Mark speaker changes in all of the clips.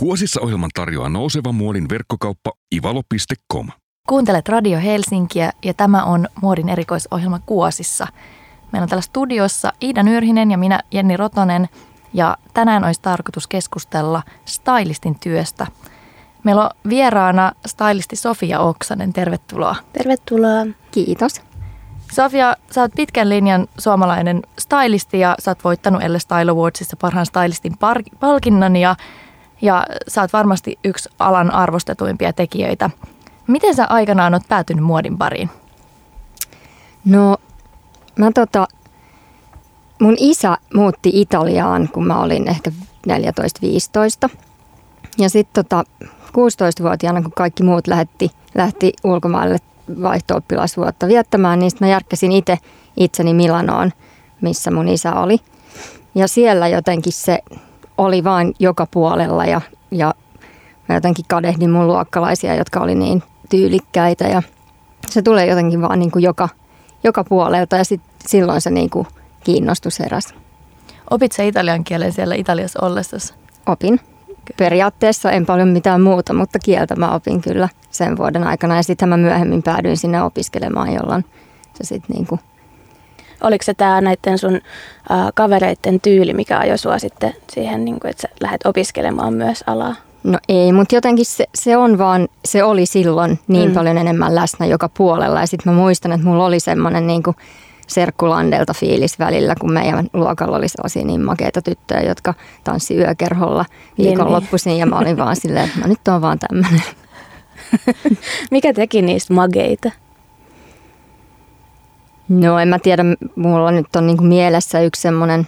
Speaker 1: Kuosissa ohjelman tarjoaa nouseva muodin verkkokauppa ivalo.com.
Speaker 2: Kuuntelet Radio Helsinkiä ja tämä on muodin erikoisohjelma Kuosissa. Meillä on täällä studiossa Iida Nyrhinen ja minä Jenni Rotonen ja tänään olisi tarkoitus keskustella stylistin työstä. Meillä on vieraana stylisti Sofia Oksanen, tervetuloa.
Speaker 3: Tervetuloa. Kiitos.
Speaker 2: Sofia, sä oot pitkän linjan suomalainen stylisti ja sä oot voittanut Elle Style Awardsissa parhaan stylistin palkinnon ja, ja sä oot varmasti yksi alan arvostetuimpia tekijöitä. Miten sä aikanaan oot päätynyt muodin pariin?
Speaker 3: No, mä tota, mun isä muutti Italiaan, kun mä olin ehkä 14-15. Ja sitten tota, 16-vuotiaana, kun kaikki muut lähti, lähti ulkomaille vaihto-oppilasvuotta viettämään, niin mä järkkäsin itse itseni Milanoon, missä mun isä oli. Ja siellä jotenkin se oli vain joka puolella ja, ja mä jotenkin kadehdin mun luokkalaisia, jotka oli niin tyylikkäitä ja se tulee jotenkin vaan niin kuin joka, joka puolelta ja sit, silloin se niin kuin kiinnostus heräsi.
Speaker 2: Opit sä italian kielen siellä Italiassa ollessasi?
Speaker 3: Opin. Periaatteessa en paljon mitään muuta, mutta kieltä mä opin kyllä sen vuoden aikana. Ja sitten mä myöhemmin päädyin sinne opiskelemaan, jolloin se sitten niin kuin
Speaker 4: Oliko se tämä näiden sun äh, kavereiden tyyli, mikä ajoi sua sitten siihen, niin kuin, että sä lähdet opiskelemaan myös alaa?
Speaker 3: No ei, mutta jotenkin se, se on vaan, se oli silloin niin mm. paljon enemmän läsnä joka puolella. Ja sitten mä muistan, että mulla oli semmoinen niin kuin serkkulandelta fiilis välillä, kun meidän luokalla oli sellaisia niin makeita tyttöjä, jotka tanssi yökerholla viikonloppuisin. Niin. Ja mä olin vaan silleen, että mä nyt on vaan tämmöinen.
Speaker 4: Mikä teki niistä mageita?
Speaker 3: No en mä tiedä, mulla nyt on niinku mielessä yksi semmoinen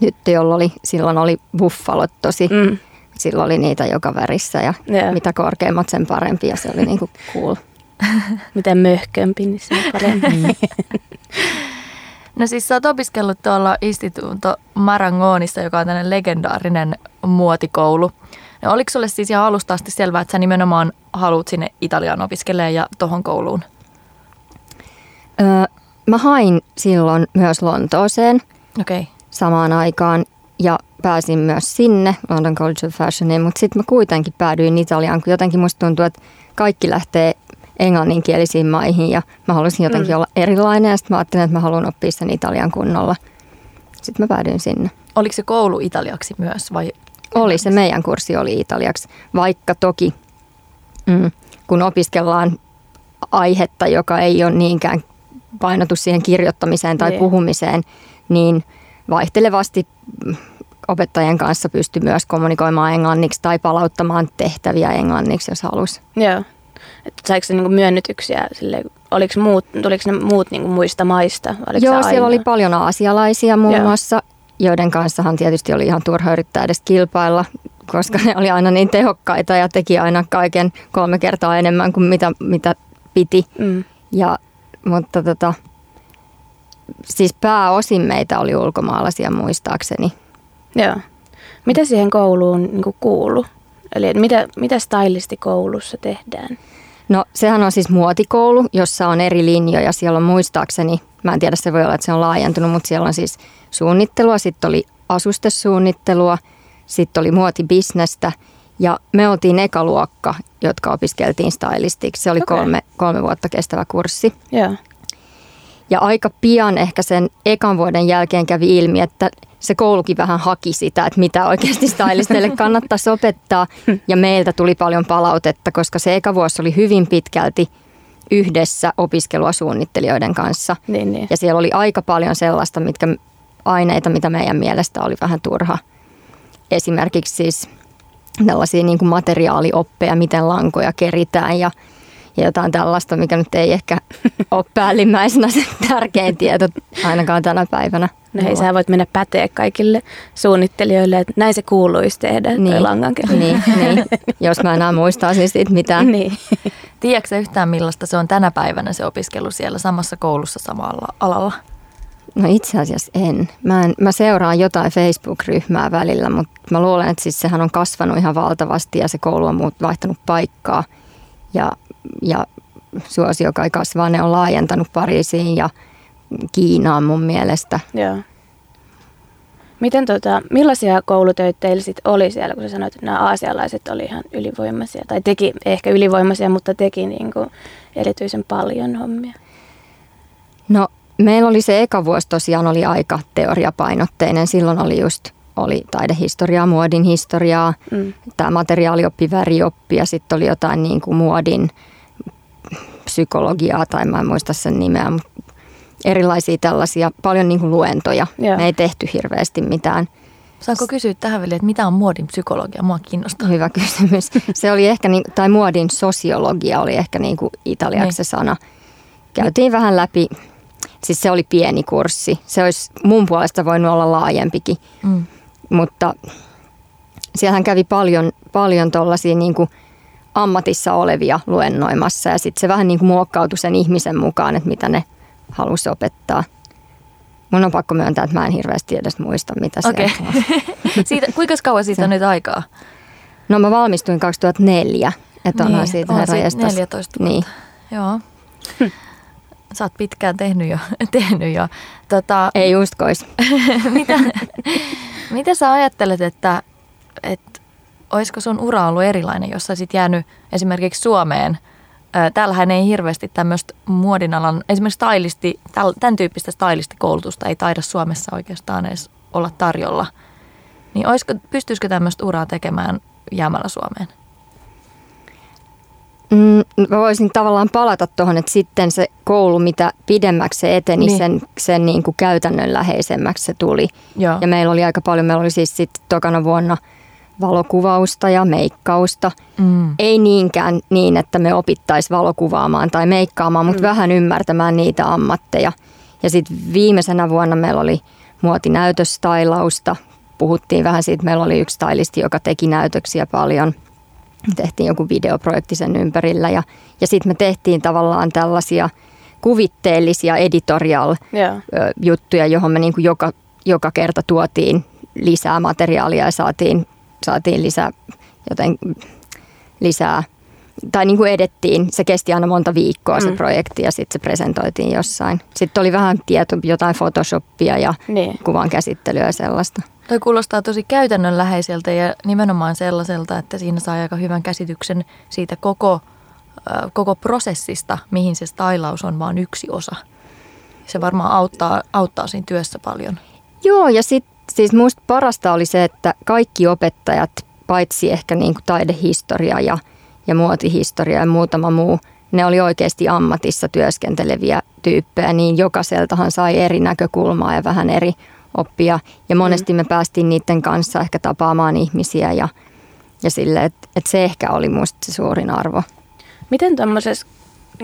Speaker 3: tyttö, jolla oli, silloin oli buffalot tosi. Mm. Silloin oli niitä joka värissä ja yeah. mitä korkeammat sen parempi ja se oli niinku cool.
Speaker 4: Miten möhkömpi, niin se on parempi. Mm.
Speaker 2: No siis sä oot opiskellut tuolla Instituto Marangonissa, joka on tämmöinen legendaarinen muotikoulu. No, oliko sulle siis ihan alusta asti selvää, että sä nimenomaan haluat sinne Italiaan opiskelemaan ja tohon kouluun?
Speaker 3: Öö, mä hain silloin myös Lontooseen
Speaker 2: okay.
Speaker 3: samaan aikaan ja pääsin myös sinne London College of Fashioniin, mutta sitten mä kuitenkin päädyin Italiaan, kun jotenkin musta tuntuu, että kaikki lähtee englanninkielisiin maihin ja mä halusin jotenkin mm. olla erilainen ja sitten mä ajattelin, että mä haluan oppia sen italian kunnolla. Sitten mä päädyin sinne.
Speaker 2: Oliko se koulu italiaksi myös vai?
Speaker 3: Oli, se meidän kurssi oli italiaksi, vaikka toki mm, kun opiskellaan aihetta, joka ei ole niinkään painotus siihen kirjoittamiseen tai puhumiseen, niin vaihtelevasti opettajien kanssa pystyy myös kommunikoimaan englanniksi tai palauttamaan tehtäviä englanniksi, jos halusi.
Speaker 4: Joo. Että saiko se niinku myönnytyksiä sille, oliko muut, tuliko ne muut niinku muista maista?
Speaker 3: Oliko Joo, siellä oli paljon aasialaisia muun Joo. muassa, joiden kanssahan tietysti oli ihan turha yrittää edes kilpailla, koska ne oli aina niin tehokkaita ja teki aina kaiken kolme kertaa enemmän kuin mitä, mitä piti. Mm. Ja, mutta tota, siis pääosin meitä oli ulkomaalaisia muistaakseni.
Speaker 4: Joo. Mitä siihen kouluun niin kuuluu? Eli mitä, mitä stylisti koulussa tehdään?
Speaker 3: No sehän on siis muotikoulu, jossa on eri linjoja. Siellä on muistaakseni, mä en tiedä se voi olla, että se on laajentunut, mutta siellä on siis suunnittelua, sitten oli asustesuunnittelua, sitten oli muotibisnestä ja me oltiin ekaluokka, jotka opiskeltiin stylistiksi. Se oli okay. kolme, kolme vuotta kestävä kurssi.
Speaker 4: Yeah.
Speaker 3: Ja aika pian ehkä sen ekan vuoden jälkeen kävi ilmi, että se koulukin vähän haki sitä, että mitä oikeasti stylisteille kannattaisi opettaa. Ja meiltä tuli paljon palautetta, koska se eka vuosi oli hyvin pitkälti yhdessä opiskelua suunnittelijoiden kanssa.
Speaker 4: Niin, niin.
Speaker 3: Ja siellä oli aika paljon sellaista, mitkä aineita, mitä meidän mielestä oli vähän turha. Esimerkiksi siis tällaisia niin kuin materiaalioppeja, miten lankoja keritään ja – ja jotain tällaista, mikä nyt ei ehkä ole päällimmäisenä se tärkein tieto ainakaan tänä päivänä.
Speaker 4: No hei, sä voit mennä päteä kaikille suunnittelijoille, että näin se kuuluisi tehdä,
Speaker 3: niin, langan niin, niin, jos mä enää muistaisin siitä mitään.
Speaker 4: niin.
Speaker 2: Tiedätkö yhtään millaista se on tänä päivänä se opiskelu siellä samassa koulussa samalla alalla?
Speaker 3: No itse asiassa en. Mä, en, mä seuraan jotain Facebook-ryhmää välillä, mutta mä luulen, että siis sehän on kasvanut ihan valtavasti ja se koulu on muut vaihtanut paikkaa. Ja ja suosio kai kasvaa. Ne on laajentanut Pariisiin ja Kiinaan mun mielestä.
Speaker 4: Joo. Miten tota, millaisia koulutöitä teillä sit oli siellä, kun sä sanoit, että nämä aasialaiset oli ihan ylivoimaisia, tai teki ehkä ylivoimaisia, mutta teki niin kuin erityisen paljon hommia?
Speaker 3: No meillä oli se eka vuosi tosiaan oli aika teoriapainotteinen. Silloin oli just oli taidehistoriaa, muodin historiaa, mm. tämä materiaalioppi, värioppi ja sitten oli jotain niin kuin muodin psykologiaa tai mä en muista sen nimeä, mutta erilaisia tällaisia, paljon niin kuin luentoja. Joo. Me ei tehty hirveästi mitään.
Speaker 2: Saanko kysyä tähän vielä, että mitä on muodin psykologia? Mua kiinnostaa.
Speaker 3: Hyvä kysymys. Se oli ehkä, niin, tai muodin sosiologia oli ehkä niin kuin italiaksi se niin. sana. Käytiin vähän läpi, siis se oli pieni kurssi. Se olisi mun puolesta voinut olla laajempikin. Mm. Mutta siellähän kävi paljon, paljon tuollaisia niin kuin ammatissa olevia luennoimassa ja sitten se vähän niin kuin muokkautui sen ihmisen mukaan, että mitä ne halusi opettaa. Mun on pakko myöntää, että mä en hirveästi edes muista, mitä se okay.
Speaker 2: siitä, Kuinka kauan siitä on nyt aikaa?
Speaker 3: No mä valmistuin 2004, että onhan
Speaker 2: niin,
Speaker 3: siitä
Speaker 2: on siitä 14 vuotta. Niin. Joo. Sä oot pitkään tehnyt jo. tehnyt jo.
Speaker 3: Tota, Ei uskois.
Speaker 2: mitä, mitä sä ajattelet, että, että olisiko sun ura ollut erilainen, jos sä olisit jäänyt esimerkiksi Suomeen – Täällähän ei hirveästi tämmöistä muodinalan, esimerkiksi stylisti, tämän tyyppistä stylistikoulutusta ei taida Suomessa oikeastaan edes olla tarjolla. Niin olisiko, pystyisikö tämmöistä uraa tekemään jäämällä Suomeen?
Speaker 3: Mm, mä voisin tavallaan palata tuohon, että sitten se koulu, mitä pidemmäksi se eteni, niin. sen, sen niin kuin käytännönläheisemmäksi se tuli. Joo. Ja meillä oli aika paljon, meillä oli siis sitten tokana vuonna – valokuvausta ja meikkausta. Mm. Ei niinkään niin, että me opittaisiin valokuvaamaan tai meikkaamaan, mutta mm. vähän ymmärtämään niitä ammatteja. Ja sitten viimeisenä vuonna meillä oli muotinäytöstailausta. Puhuttiin vähän siitä, meillä oli yksi stylisti, joka teki näytöksiä paljon. Tehtiin joku videoprojekti sen ympärillä ja, ja sitten me tehtiin tavallaan tällaisia kuvitteellisia editorial yeah. johon me niin kuin joka, joka kerta tuotiin lisää materiaalia ja saatiin saatiin lisää, joten lisää tai niin kuin edettiin. Se kesti aina monta viikkoa se mm. projekti ja sitten se presentoitiin jossain. Sitten oli vähän tieto, jotain Photoshopia ja niin. kuvan käsittelyä ja sellaista.
Speaker 2: Toi kuulostaa tosi käytännönläheiseltä ja nimenomaan sellaiselta, että siinä saa aika hyvän käsityksen siitä koko, äh, koko prosessista, mihin se stylaus on vain yksi osa. Se varmaan auttaa, auttaa siinä työssä paljon.
Speaker 3: Joo, ja sitten Siis musta parasta oli se, että kaikki opettajat, paitsi ehkä niin kuin taidehistoria ja, ja muotihistoria ja muutama muu, ne oli oikeasti ammatissa työskenteleviä tyyppejä, niin jokaiseltahan sai eri näkökulmaa ja vähän eri oppia. Ja monesti me päästiin niiden kanssa ehkä tapaamaan ihmisiä ja, ja sille, että et se ehkä oli musta se suurin arvo.
Speaker 4: Miten tuommoisessa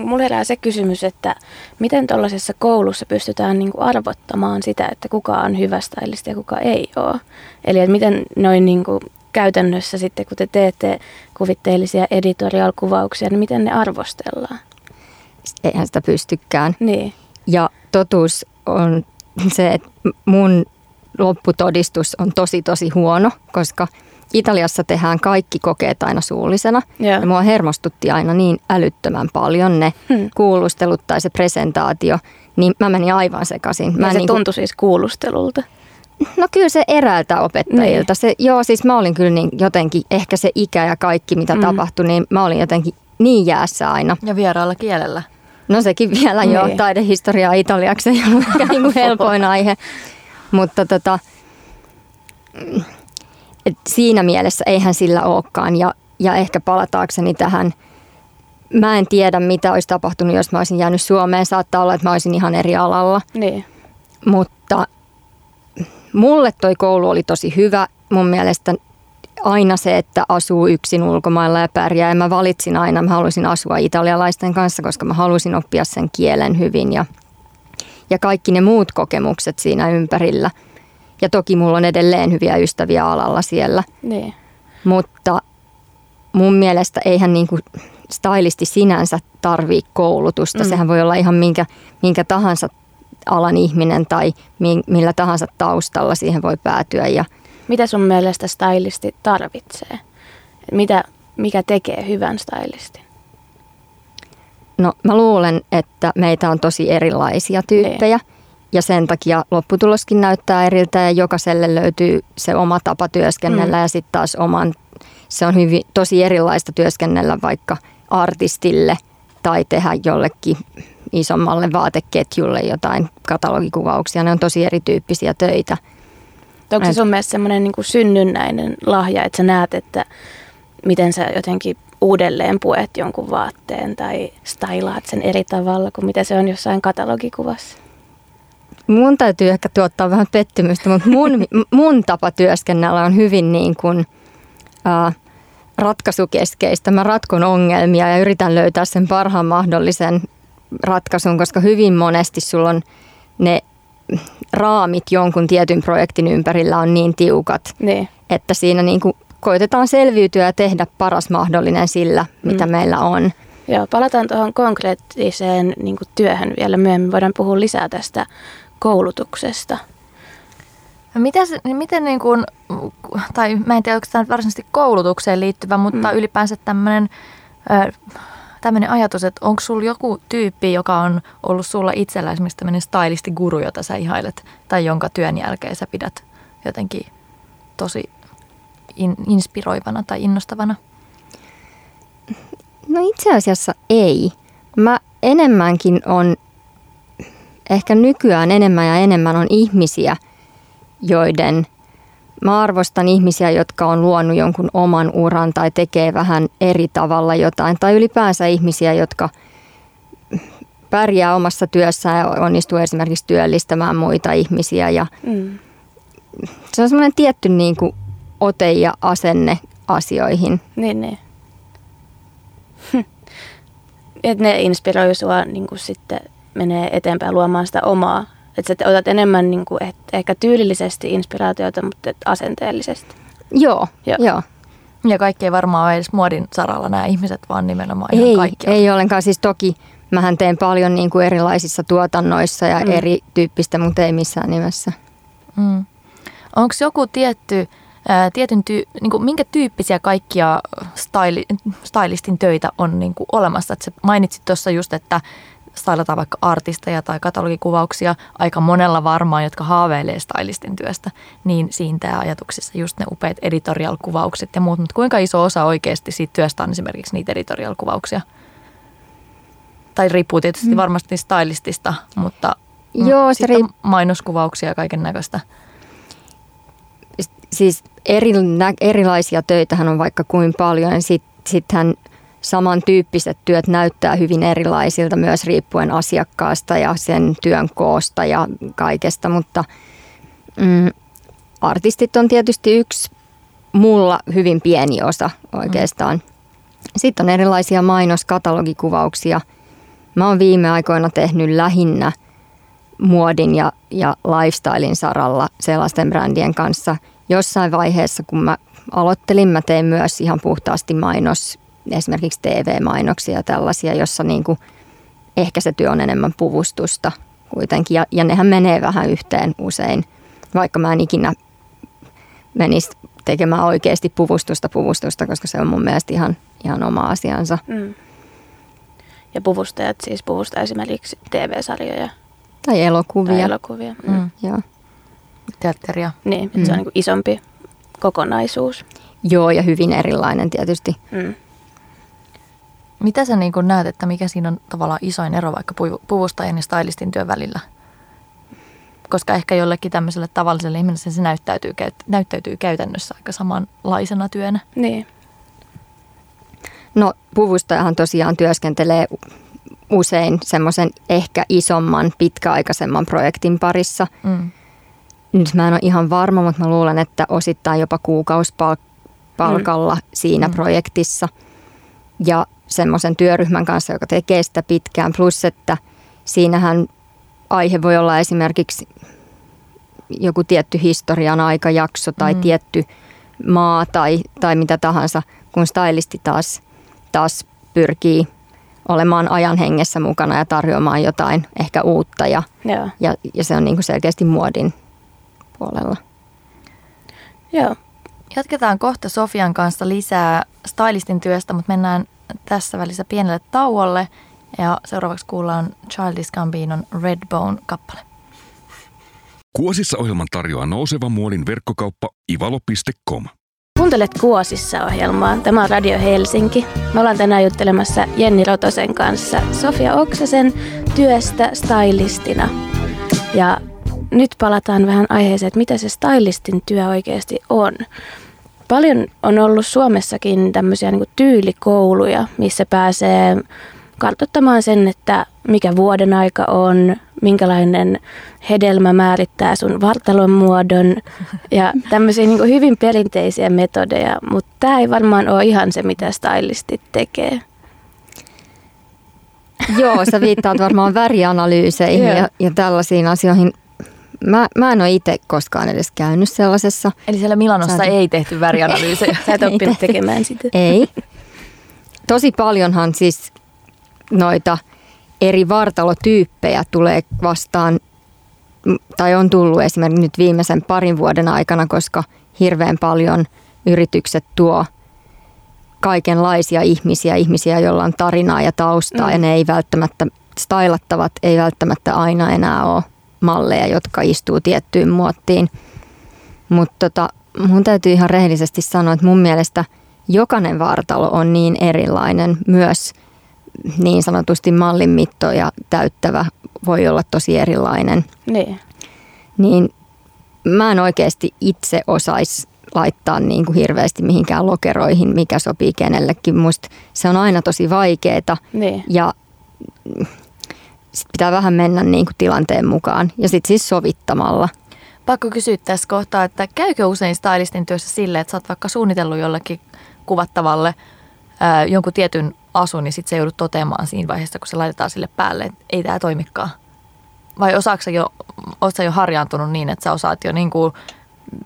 Speaker 4: mulle herää se kysymys, että miten tuollaisessa koulussa pystytään niin kuin arvottamaan sitä, että kuka on hyvä stylisti ja kuka ei ole. Eli että miten noin niin kuin käytännössä sitten, kun te teette kuvitteellisia editorial-kuvauksia, niin miten ne arvostellaan?
Speaker 3: Eihän sitä pystykään.
Speaker 4: Niin.
Speaker 3: Ja totuus on se, että mun lopputodistus on tosi tosi huono, koska – Italiassa tehdään kaikki kokeet aina suullisena. Yeah. Ja mua hermostutti aina niin älyttömän paljon ne hmm. kuulustelut tai se presentaatio, niin mä menin aivan sekaisin.
Speaker 4: Mä
Speaker 3: ja
Speaker 4: se niin tuntui siis kuulustelulta?
Speaker 3: No kyllä se eräältä opettajilta. Niin. Se, joo, siis mä olin kyllä niin jotenkin, ehkä se ikä ja kaikki mitä mm. tapahtui, niin mä olin jotenkin niin jäässä aina.
Speaker 2: Ja vieraalla kielellä.
Speaker 3: No sekin vielä niin. joo, taidehistoriaa italiaksi ei ollut niin helpoin aihe. Mutta tota, et siinä mielessä eihän sillä olekaan. Ja, ja ehkä palataakseni tähän, mä en tiedä mitä olisi tapahtunut, jos mä olisin jäänyt Suomeen. Saattaa olla, että mä olisin ihan eri alalla.
Speaker 4: Niin.
Speaker 3: Mutta mulle toi koulu oli tosi hyvä. Mun mielestä aina se, että asuu yksin ulkomailla ja pärjää. Ja mä valitsin aina, mä halusin asua italialaisten kanssa, koska mä halusin oppia sen kielen hyvin ja, ja kaikki ne muut kokemukset siinä ympärillä – ja toki mulla on edelleen hyviä ystäviä alalla siellä.
Speaker 4: Niin.
Speaker 3: Mutta mun mielestä eihän niinku stylisti sinänsä tarvii koulutusta. Mm. Sehän voi olla ihan minkä, minkä tahansa alan ihminen tai millä tahansa taustalla siihen voi päätyä. Ja
Speaker 4: Mitä sun mielestä stylisti tarvitsee? Mitä, mikä tekee hyvän stylistin?
Speaker 3: No mä luulen, että meitä on tosi erilaisia tyyppejä. Niin. ja sen takia lopputuloskin näyttää eriltä ja jokaiselle löytyy se oma tapa työskennellä mm. ja sitten taas oman, se on hyvin, tosi erilaista työskennellä vaikka artistille tai tehdä jollekin isommalle vaateketjulle jotain katalogikuvauksia. Ne on tosi erityyppisiä töitä.
Speaker 4: Onko se sun mielestä semmoinen niin synnynnäinen lahja, että sä näet, että miten sä jotenkin uudelleen puet jonkun vaatteen tai stylaat sen eri tavalla kuin mitä se on jossain katalogikuvassa?
Speaker 3: Mun täytyy ehkä tuottaa vähän pettymystä, mutta mun, mun tapa työskennellä on hyvin niin kuin, äh, ratkaisukeskeistä. Mä ratkon ongelmia ja yritän löytää sen parhaan mahdollisen ratkaisun, koska hyvin monesti sulla on ne raamit jonkun tietyn projektin ympärillä on niin tiukat,
Speaker 4: niin.
Speaker 3: että siinä niin kuin koitetaan selviytyä ja tehdä paras mahdollinen sillä, mitä mm. meillä on.
Speaker 4: Joo, palataan tuohon konkreettiseen niin kuin työhön vielä myöhemmin. Voidaan puhua lisää tästä koulutuksesta.
Speaker 2: Miten, miten niin kuin, tai mä en tiedä, onko tämä varsinaisesti koulutukseen liittyvä, mutta mm. ylipäänsä tämmöinen tämmöinen ajatus, että onko sulla joku tyyppi, joka on ollut sulla itsellä esimerkiksi tämmöinen stylisti-guru, jota sä ihailet, tai jonka työn jälkeen sä pidät jotenkin tosi in, inspiroivana tai innostavana?
Speaker 3: No itse asiassa ei. Mä enemmänkin on, ehkä nykyään enemmän ja enemmän on ihmisiä, joiden Mä arvostan ihmisiä, jotka on luonut jonkun oman uran tai tekee vähän eri tavalla jotain. Tai ylipäänsä ihmisiä, jotka pärjää omassa työssään ja onnistuu esimerkiksi työllistämään muita ihmisiä. Ja mm. Se on semmoinen tietty niin kuin ote ja asenne asioihin.
Speaker 4: Niin, niin. Että ne inspiroi sua niin kuin sitten menee eteenpäin luomaan sitä omaa että sä otat enemmän niin kuin, ehkä tyylillisesti inspiraatiota, mutta asenteellisesti.
Speaker 3: Joo, joo. joo.
Speaker 2: Ja kaikki ei varmaan ole edes muodin saralla nämä ihmiset, vaan nimenomaan ihan
Speaker 3: ei,
Speaker 2: kaikki.
Speaker 3: Ei ollenkaan. Siis toki mähän teen paljon niin kuin erilaisissa tuotannoissa ja mm. erityyppistä, mutta ei missään nimessä.
Speaker 2: Mm. Onko joku tietty, ää, tietyn tyy, niin kuin minkä tyyppisiä kaikkia styli, stylistin töitä on niin kuin olemassa? Et sä mainitsit tuossa just, että stylataan vaikka artisteja tai katalogikuvauksia aika monella varmaan, jotka haaveilee stylistin työstä, niin siinä ajatuksissa just ne upeat editorial-kuvaukset ja muut. Mutta kuinka iso osa oikeasti siitä työstä on esimerkiksi niitä editorial-kuvauksia? Tai riippuu tietysti mm. varmasti stylistista, mutta
Speaker 3: Joo, se
Speaker 2: riipp- mainoskuvauksia ja kaiken näköistä.
Speaker 3: Siis eri, erilaisia töitähän on vaikka kuin paljon. Sitten sit samantyyppiset työt näyttää hyvin erilaisilta myös riippuen asiakkaasta ja sen työn koosta ja kaikesta, mutta mm, artistit on tietysti yksi mulla hyvin pieni osa oikeastaan. Sitten on erilaisia mainoskatalogikuvauksia. Mä oon viime aikoina tehnyt lähinnä muodin ja, ja lifestylein saralla sellaisten brändien kanssa. Jossain vaiheessa, kun mä aloittelin, mä tein myös ihan puhtaasti mainos esimerkiksi TV-mainoksia ja tällaisia, jossa niin kuin ehkä se työ on enemmän puvustusta kuitenkin. Ja, ja nehän menee vähän yhteen usein, vaikka mä en ikinä menisi tekemään oikeasti puvustusta puvustusta, koska se on mun mielestä ihan, ihan oma asiansa. Mm.
Speaker 4: Ja puvustajat siis puvustaa esimerkiksi TV-sarjoja.
Speaker 3: Tai elokuvia. Tai
Speaker 4: elokuvia. Mm. Mm.
Speaker 3: Joo.
Speaker 2: Teatteria.
Speaker 4: Niin, mm. se on niin isompi kokonaisuus.
Speaker 3: Joo, ja hyvin erilainen tietysti. Mm.
Speaker 2: Mitä sä niin näet, että mikä siinä on tavallaan isoin ero vaikka puvustajan ja stylistin työn välillä? Koska ehkä jollekin tämmöiselle tavalliselle ihmiselle se näyttäytyy, näyttäytyy käytännössä aika samanlaisena työnä.
Speaker 4: Niin.
Speaker 3: No puvustajahan tosiaan työskentelee usein semmoisen ehkä isomman, pitkäaikaisemman projektin parissa. Mm. Nyt mä en ole ihan varma, mutta mä luulen, että osittain jopa kuukausipalkalla mm. siinä mm. projektissa. Ja semmoisen työryhmän kanssa, joka tekee sitä pitkään. Plus, että siinähän aihe voi olla esimerkiksi joku tietty historian aikajakso tai mm. tietty maa tai, tai mitä tahansa, kun stylisti taas, taas pyrkii olemaan ajan hengessä mukana ja tarjoamaan jotain ehkä uutta ja, ja, ja se on niin kuin selkeästi muodin puolella.
Speaker 2: Joo. Jatketaan kohta Sofian kanssa lisää stylistin työstä, mutta mennään tässä välissä pienelle tauolle ja seuraavaksi kuullaan Childish Gambinon Redbone-kappale.
Speaker 1: Kuosissa ohjelman tarjoaa nouseva muodin verkkokauppa ivalo.com.
Speaker 4: Kuuntelet Kuosissa ohjelmaa. Tämä on Radio Helsinki. Me ollaan tänään juttelemassa Jenni Rotosen kanssa Sofia Oksasen työstä stylistina. Ja nyt palataan vähän aiheeseen, että mitä se stylistin työ oikeasti on. Paljon on ollut Suomessakin tämmöisiä niin tyylikouluja, missä pääsee kartoittamaan sen, että mikä vuoden aika on, minkälainen hedelmä määrittää sun vartalon muodon ja tämmöisiä niin hyvin perinteisiä metodeja, mutta tämä ei varmaan ole ihan se, mitä stylistit tekee.
Speaker 3: Joo, sä viittaat varmaan värianalyyseihin ja, ja tällaisiin asioihin. Mä, mä en ole itse koskaan edes käynyt sellaisessa.
Speaker 2: Eli siellä Milanossa Sä... ei tehty värianalyysejä.
Speaker 4: Sä et oppinut tekemään sitä.
Speaker 3: Ei. Tosi paljonhan siis noita eri vartalotyyppejä tulee vastaan, tai on tullut esimerkiksi nyt viimeisen parin vuoden aikana, koska hirveän paljon yritykset tuo kaikenlaisia ihmisiä, ihmisiä, joilla on tarinaa ja taustaa, mm. ja ne ei välttämättä, stylattavat ei välttämättä aina enää ole malleja, jotka istuu tiettyyn muottiin. Mutta tota, mun täytyy ihan rehellisesti sanoa, että mun mielestä jokainen vartalo on niin erilainen myös – niin sanotusti mallin mittoja täyttävä voi olla tosi erilainen.
Speaker 4: Niin.
Speaker 3: Niin mä en oikeasti itse osaisi laittaa niin kuin hirveästi mihinkään lokeroihin, mikä sopii kenellekin. Musta se on aina tosi vaikeeta
Speaker 4: niin.
Speaker 3: ja sit pitää vähän mennä niin kuin tilanteen mukaan ja sitten siis sovittamalla.
Speaker 2: Pakko kysyä tässä kohtaa, että käykö usein stylistin työssä sille, että sä oot vaikka suunnitellut jollekin kuvattavalle ää, jonkun tietyn asu, niin sitten se joudut toteamaan siinä vaiheessa, kun se laitetaan sille päälle, että ei tämä toimikaan. Vai osaatko jo, ootko jo harjaantunut niin, että sä osaat jo niin kuin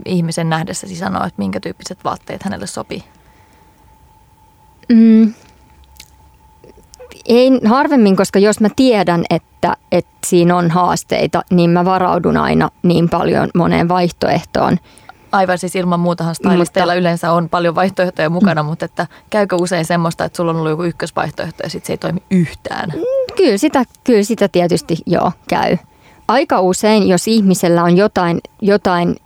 Speaker 2: ihmisen nähdessäsi sanoa, että minkä tyyppiset vaatteet hänelle sopii?
Speaker 3: Mm. Ei harvemmin, koska jos mä tiedän, että, että siinä on haasteita, niin mä varaudun aina niin paljon moneen vaihtoehtoon –
Speaker 2: Aivan siis ilman muutahan stylisteilla mutta, yleensä on paljon vaihtoehtoja mukana, mm. mutta että käykö usein semmoista, että sulla on ollut joku ykkösvaihtoehto ja sitten se ei toimi yhtään?
Speaker 3: Mm, kyllä sitä, kyllä sitä tietysti joo käy. Aika usein, jos ihmisellä on jotain, jotain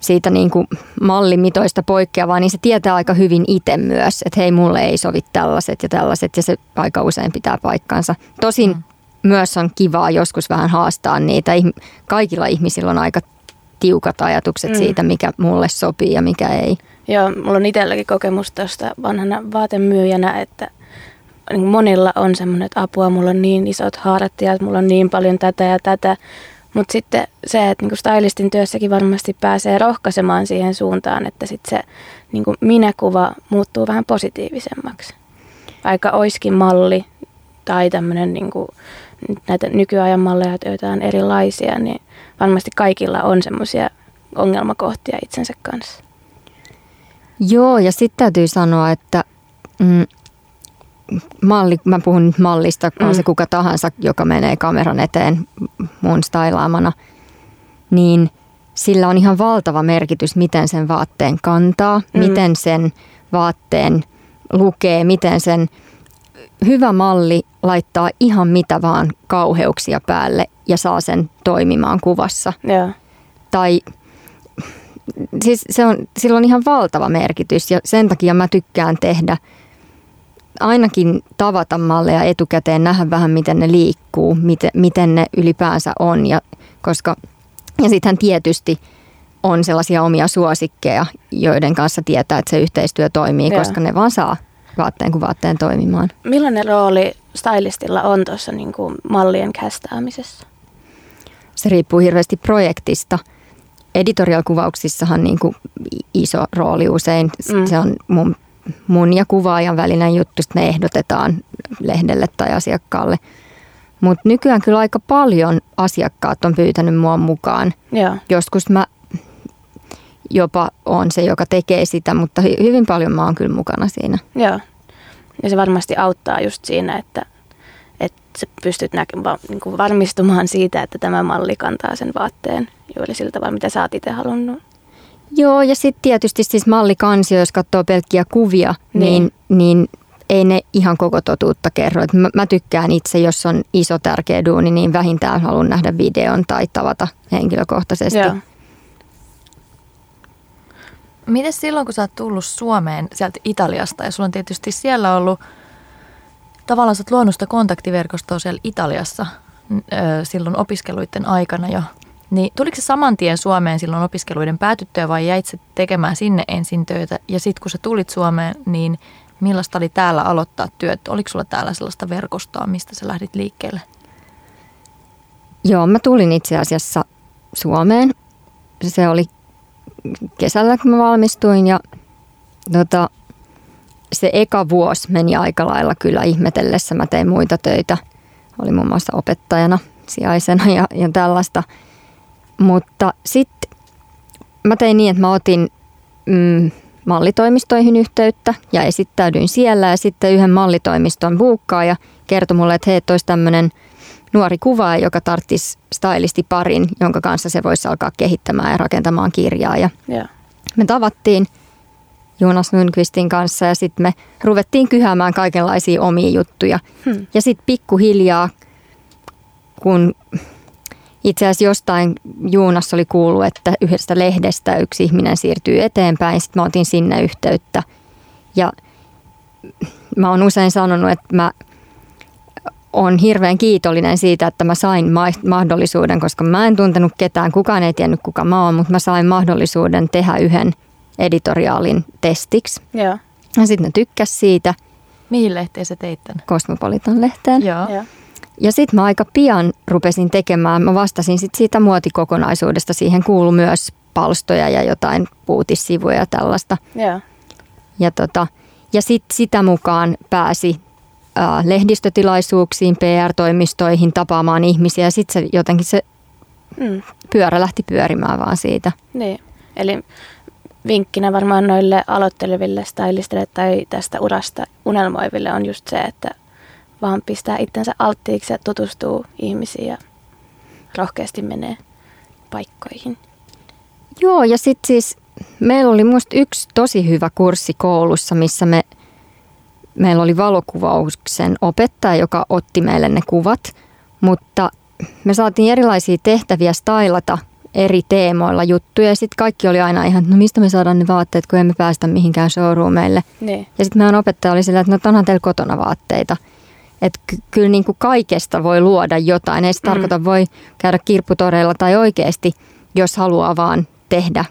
Speaker 3: siitä niin kuin mallimitoista poikkeavaa, niin se tietää aika hyvin itse myös, että hei, mulle ei sovi tällaiset ja tällaiset, ja se aika usein pitää paikkansa. Tosin mm. myös on kivaa joskus vähän haastaa niitä. Kaikilla ihmisillä on aika tiukat ajatukset mm. siitä, mikä mulle sopii ja mikä ei.
Speaker 4: Joo, mulla on itselläkin kokemus tuosta vanhana vaatemyyjänä, että niin monilla on semmoinen, että apua, mulla on niin isot haarat ja mulla on niin paljon tätä ja tätä. Mutta sitten se, että niinku stylistin työssäkin varmasti pääsee rohkaisemaan siihen suuntaan, että sitten se niinku minäkuva muuttuu vähän positiivisemmaksi. Vaikka oiskin malli tai tämmöinen niinku, näitä nykyajan malleja, joita on erilaisia, niin varmasti kaikilla on semmoisia ongelmakohtia itsensä kanssa.
Speaker 3: Joo, ja sitten täytyy sanoa, että mm, malli, mä puhun nyt mallista, mm. on se kuka tahansa, joka menee kameran eteen mun stylaamana, niin sillä on ihan valtava merkitys, miten sen vaatteen kantaa, mm. miten sen vaatteen lukee, miten sen hyvä malli laittaa ihan mitä vaan kauheuksia päälle ja saa sen toimimaan kuvassa.
Speaker 4: Yeah.
Speaker 3: Tai siis se on, sillä on ihan valtava merkitys ja sen takia mä tykkään tehdä ainakin tavata malleja etukäteen, nähdä vähän miten ne liikkuu, miten, miten ne ylipäänsä on. Ja, koska, ja sittenhän tietysti on sellaisia omia suosikkeja, joiden kanssa tietää, että se yhteistyö toimii, yeah. koska ne vaan saa vaatteen kuin vaatteen toimimaan.
Speaker 4: Millainen rooli stylistilla on tuossa niin kuin mallien kästäämisessä?
Speaker 3: Se riippuu hirveästi projektista. Editorial-kuvauksissahan niin kuin iso rooli usein. Mm. Se on mun, mun ja kuvaajan välinen juttu, että ne ehdotetaan lehdelle tai asiakkaalle. Mutta nykyään kyllä aika paljon asiakkaat on pyytänyt mua mukaan.
Speaker 4: Joo.
Speaker 3: Joskus mä jopa on se, joka tekee sitä, mutta hyvin paljon mä oon kyllä mukana siinä.
Speaker 4: Joo. Ja se varmasti auttaa just siinä, että, että sä pystyt näkemään, niin kuin varmistumaan siitä, että tämä malli kantaa sen vaatteen juuri sillä tavalla, mitä sä oot itse halunnut.
Speaker 3: Joo, ja sitten tietysti siis mallikansio, jos katsoo pelkkiä kuvia, niin, niin, niin ei ne ihan koko totuutta kerro. Et mä, mä tykkään itse, jos on iso tärkeä duuni, niin vähintään haluan nähdä videon tai tavata henkilökohtaisesti.
Speaker 4: Joo.
Speaker 2: Miten silloin, kun sä oot tullut Suomeen sieltä Italiasta ja sulla on tietysti siellä ollut tavallaan sä oot luonut sitä kontaktiverkostoa siellä Italiassa silloin opiskeluiden aikana jo, niin tuliko se saman tien Suomeen silloin opiskeluiden päätyttyä vai jäit sä tekemään sinne ensin töitä ja sitten kun sä tulit Suomeen, niin millaista oli täällä aloittaa työt? Oliko sulla täällä sellaista verkostoa, mistä sä lähdit liikkeelle?
Speaker 3: Joo, mä tulin itse asiassa Suomeen. Se oli kesällä, kun mä valmistuin ja tota, se eka vuosi meni aika lailla kyllä ihmetellessä. Mä tein muita töitä. Oli muun muassa opettajana, sijaisena ja, ja tällaista. Mutta sitten mä tein niin, että mä otin mm, mallitoimistoihin yhteyttä ja esittäydyin siellä. Ja sitten yhden mallitoimiston buukkaa ja kertoi mulle, että hei, olisi tämmöinen nuori kuvaaja, joka tarttisi stylisti parin, jonka kanssa se voisi alkaa kehittämään ja rakentamaan kirjaa. Ja
Speaker 4: Joo.
Speaker 3: me tavattiin Jonas Lundqvistin kanssa ja sitten me ruvettiin kyhäämään kaikenlaisia omia juttuja.
Speaker 4: Hmm.
Speaker 3: Ja sitten pikkuhiljaa, kun itse asiassa jostain Juunas oli kuullut, että yhdestä lehdestä yksi ihminen siirtyy eteenpäin, sitten mä otin sinne yhteyttä. Ja mä oon usein sanonut, että mä on hirveän kiitollinen siitä, että mä sain ma- mahdollisuuden, koska mä en tuntenut ketään, kukaan ei tiennyt kuka mä oon, mutta mä sain mahdollisuuden tehdä yhden editoriaalin testiksi.
Speaker 4: Joo.
Speaker 3: Ja sitten ne tykkäs siitä
Speaker 2: Mihin lehteen sä teit tämän?
Speaker 3: Cosmopolitan-lehteen.
Speaker 2: Joo.
Speaker 4: Joo.
Speaker 3: Ja sitten mä aika pian rupesin tekemään, mä vastasin sit siitä muotikokonaisuudesta. Siihen kuului myös palstoja ja jotain puutissivuja ja tällaista.
Speaker 4: Joo.
Speaker 3: Ja, tota, ja sitten sitä mukaan pääsi ää, lehdistötilaisuuksiin, PR-toimistoihin tapaamaan ihmisiä. Ja sitten se jotenkin se
Speaker 4: Mm.
Speaker 3: pyörä lähti pyörimään vaan siitä.
Speaker 4: Niin. Eli vinkkinä varmaan noille aloitteleville stylisteille tai tästä urasta unelmoiville on just se, että vaan pistää itsensä alttiiksi ja tutustuu ihmisiin ja rohkeasti menee paikkoihin.
Speaker 3: Joo, ja sitten siis meillä oli musta yksi tosi hyvä kurssi koulussa, missä me, meillä oli valokuvauksen opettaja, joka otti meille ne kuvat, mutta me saatiin erilaisia tehtäviä stylata eri teemoilla juttuja ja sitten kaikki oli aina ihan, että no mistä me saadaan ne vaatteet, kun emme päästä mihinkään showroomille.
Speaker 4: Niin.
Speaker 3: Ja sitten meidän opettaja oli sillä, että no onhan teillä kotona vaatteita. Että ky- kyllä niin kuin kaikesta voi luoda jotain. Ei se
Speaker 4: Mm.
Speaker 3: tarkoita, voi käydä kirpputoreilla tai oikeasti, jos haluaa vaan tehdä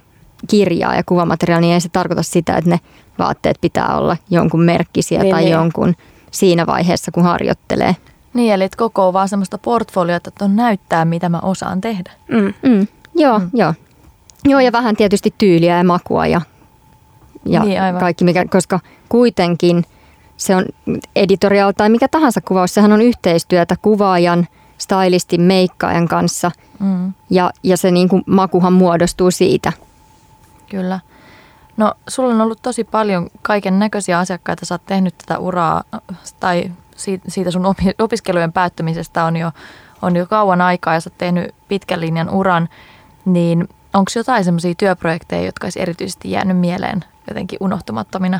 Speaker 3: kirjaa ja kuvamateriaalia, niin ei se tarkoita sitä, että ne vaatteet pitää olla jonkun merkkisiä
Speaker 4: Niin,
Speaker 3: tai
Speaker 4: niin.
Speaker 3: jonkun siinä vaiheessa, kun harjoittelee.
Speaker 2: Niin, eli koko on vaan semmoista portfoliota, että on näyttää, mitä mä osaan tehdä.
Speaker 4: Mm.
Speaker 3: Mm, joo, mm. joo. Joo, ja vähän tietysti tyyliä ja makua ja, ja
Speaker 2: Niin, aivan.
Speaker 3: kaikki, mikä, koska kuitenkin se on editorial tai mikä tahansa kuvaus, sehän on yhteistyötä kuvaajan, stylistin, meikkaajan kanssa
Speaker 2: Mm,
Speaker 3: ja, ja se niin kuin makuhan muodostuu siitä.
Speaker 2: kyllä. No, sulla on ollut tosi paljon kaiken näköisiä asiakkaita. Sä oot tehnyt tätä uraa, tai siitä, sun opi- opiskelujen päättymisestä on jo, on jo kauan aikaa ja sä oot tehnyt pitkän linjan uran. Niin onko jotain semmoisia työprojekteja, jotka olisi erityisesti jäänyt mieleen jotenkin unohtumattomina?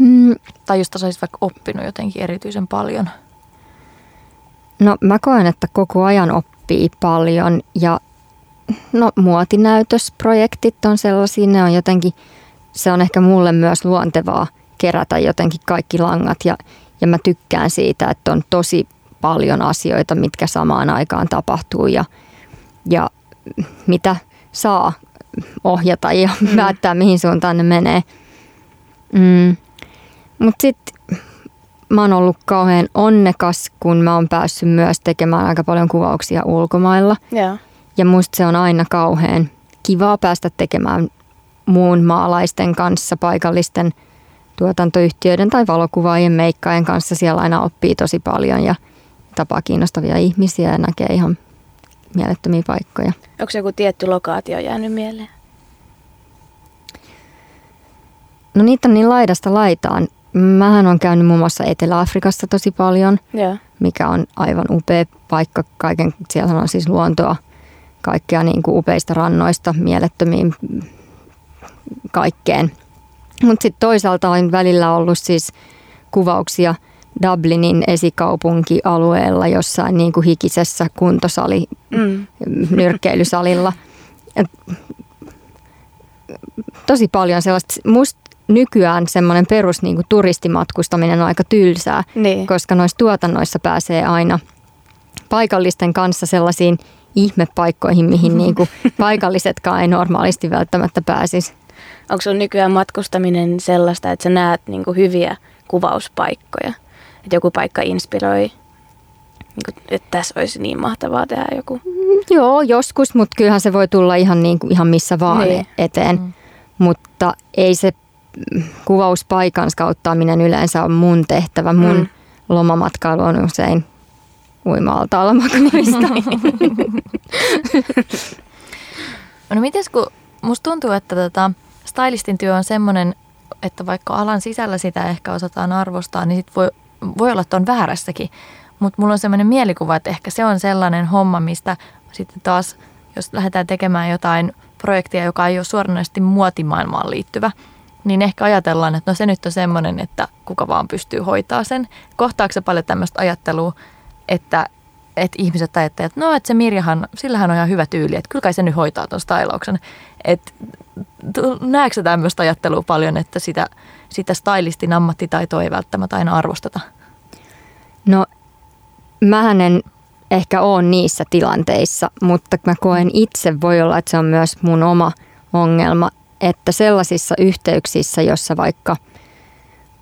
Speaker 3: Mm,
Speaker 2: Tai josta sä olisit vaikka oppinut jotenkin erityisen paljon?
Speaker 3: no mä koen, että koko ajan oppii paljon ja no muotinäytösprojektit on sellaisia, ne on jotenkin, se on ehkä mulle myös luontevaa kerätä jotenkin kaikki langat ja, ja mä tykkään siitä, että on tosi paljon asioita, mitkä samaan aikaan tapahtuu ja, ja mitä saa ohjata ja mm. päättää, mihin suuntaan ne menee. Mm. Mutta sitten mä oon ollut kauhean onnekas, kun mä oon päässyt myös tekemään aika paljon kuvauksia ulkomailla.
Speaker 4: Joo.
Speaker 3: Ja musta se on aina kauhean kivaa päästä tekemään muun maalaisten kanssa, paikallisten tuotantoyhtiöiden tai valokuvaajien meikkaajien kanssa. Siellä aina oppii tosi paljon ja tapaa kiinnostavia ihmisiä ja näkee ihan mielettömiä paikkoja.
Speaker 4: Onko joku tietty lokaatio jäänyt mieleen?
Speaker 3: No niitä on niin laidasta laitaan. Mähän on käynyt muun muassa Etelä-Afrikassa tosi paljon,
Speaker 4: Joo.
Speaker 3: mikä on aivan upea paikka. Kaiken, siellä on siis luontoa, kaikkea niin kuin upeista rannoista, mielettömiin kaikkeen. Mutta sitten toisaalta on välillä ollut siis kuvauksia Dublinin esikaupunkialueella jossain niin kuin hikisessä kuntosali, mm. nyrkkeilysalilla. Tosi paljon sellaista, musta nykyään semmoinen perus niin kuin turistimatkustaminen on aika tylsää, niin. koska noissa tuotannoissa pääsee aina paikallisten kanssa sellaisiin ihmepaikkoihin, mihin niin kuin paikallisetkaan ei normaalisti välttämättä pääsisi.
Speaker 4: Onko sun nykyään matkustaminen sellaista, että sä näet niin kuin hyviä kuvauspaikkoja? Että joku paikka inspiroi, niin kuin, että tässä olisi niin mahtavaa tehdä joku?
Speaker 3: Joo, joskus, mutta kyllähän se voi tulla ihan, niin kuin, ihan missä vaan niin. eteen. Mm. Mutta ei se kuvauspaikan skauttaaminen yleensä on mun tehtävä. Mun mm. lomamatkailu on usein uima-altaalla makaamista.
Speaker 2: no mites kun musta tuntuu, että tota, stylistin työ on semmoinen, että vaikka alan sisällä sitä ehkä osataan arvostaa, niin sit voi, voi olla, että on väärässäkin. Mutta mulla on semmoinen mielikuva, että ehkä se on sellainen homma, mistä sitten taas, jos lähdetään tekemään jotain projektia, joka ei ole suoranaisesti muotimaailmaan liittyvä, niin ehkä ajatellaan, että no se nyt on semmoinen, että kuka vaan pystyy hoitaa sen. Kohtaako se paljon tämmöistä ajattelua, että, että ihmiset ajattelevat, että no, että se Mirjahan, sillähän on ihan hyvä tyyli, että kyllä kai se nyt hoitaa tuon stylauksen. Että näetkö sä tämmöistä ajattelua paljon, että sitä, sitä stylistin ammattitaitoa ei välttämättä aina arvosteta?
Speaker 3: No, mähän en ehkä ole niissä tilanteissa, mutta mä koen itse, voi olla, että se on myös mun oma ongelma, että sellaisissa yhteyksissä, jossa vaikka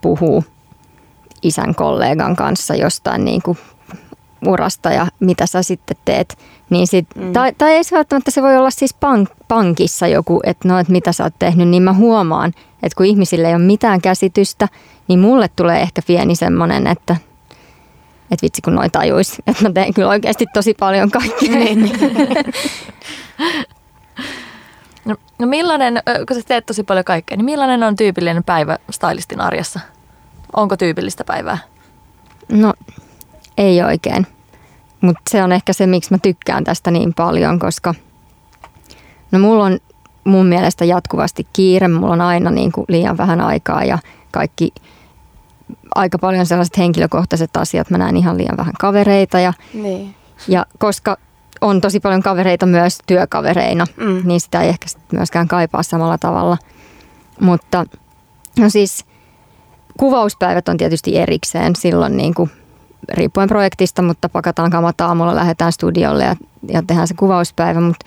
Speaker 3: puhuu isän kollegan kanssa jostain niin kuin urasta ja mitä sä sitten teet. Niin sit, mm. tai, tai ei se välttämättä, se voi olla siis pank, pankissa joku, että no, että mitä sä oot tehnyt, niin mä huomaan, että kun ihmisille ei ole mitään käsitystä, niin mulle tulee ehkä pieni semmoinen, että että vitsi kun noin tajuisi, että mä teen kyllä oikeasti tosi paljon kaikkea. Niin, niin.
Speaker 2: no, millainen, kun sä teet tosi paljon kaikkea, niin millainen on tyypillinen päivä stylistin arjessa? Onko tyypillistä päivää?
Speaker 3: No ei oikein. Mutta se on ehkä se, miksi mä tykkään tästä niin paljon, koska no mulla on mun mielestä jatkuvasti kiire. Mulla on aina niin kuin liian vähän aikaa ja kaikki aika paljon sellaiset henkilökohtaiset asiat. Mä näen ihan liian vähän kavereita ja, niin. ja koska on tosi paljon kavereita myös työkavereina, mm. niin sitä ei ehkä myöskään kaipaa samalla tavalla. Mutta no siis kuvauspäivät on tietysti erikseen. Silloin niin kuin riippuen projektista, mutta pakataan kamat aamulla, lähdetään studiolle ja, ja tehdään se kuvauspäivä. Mutta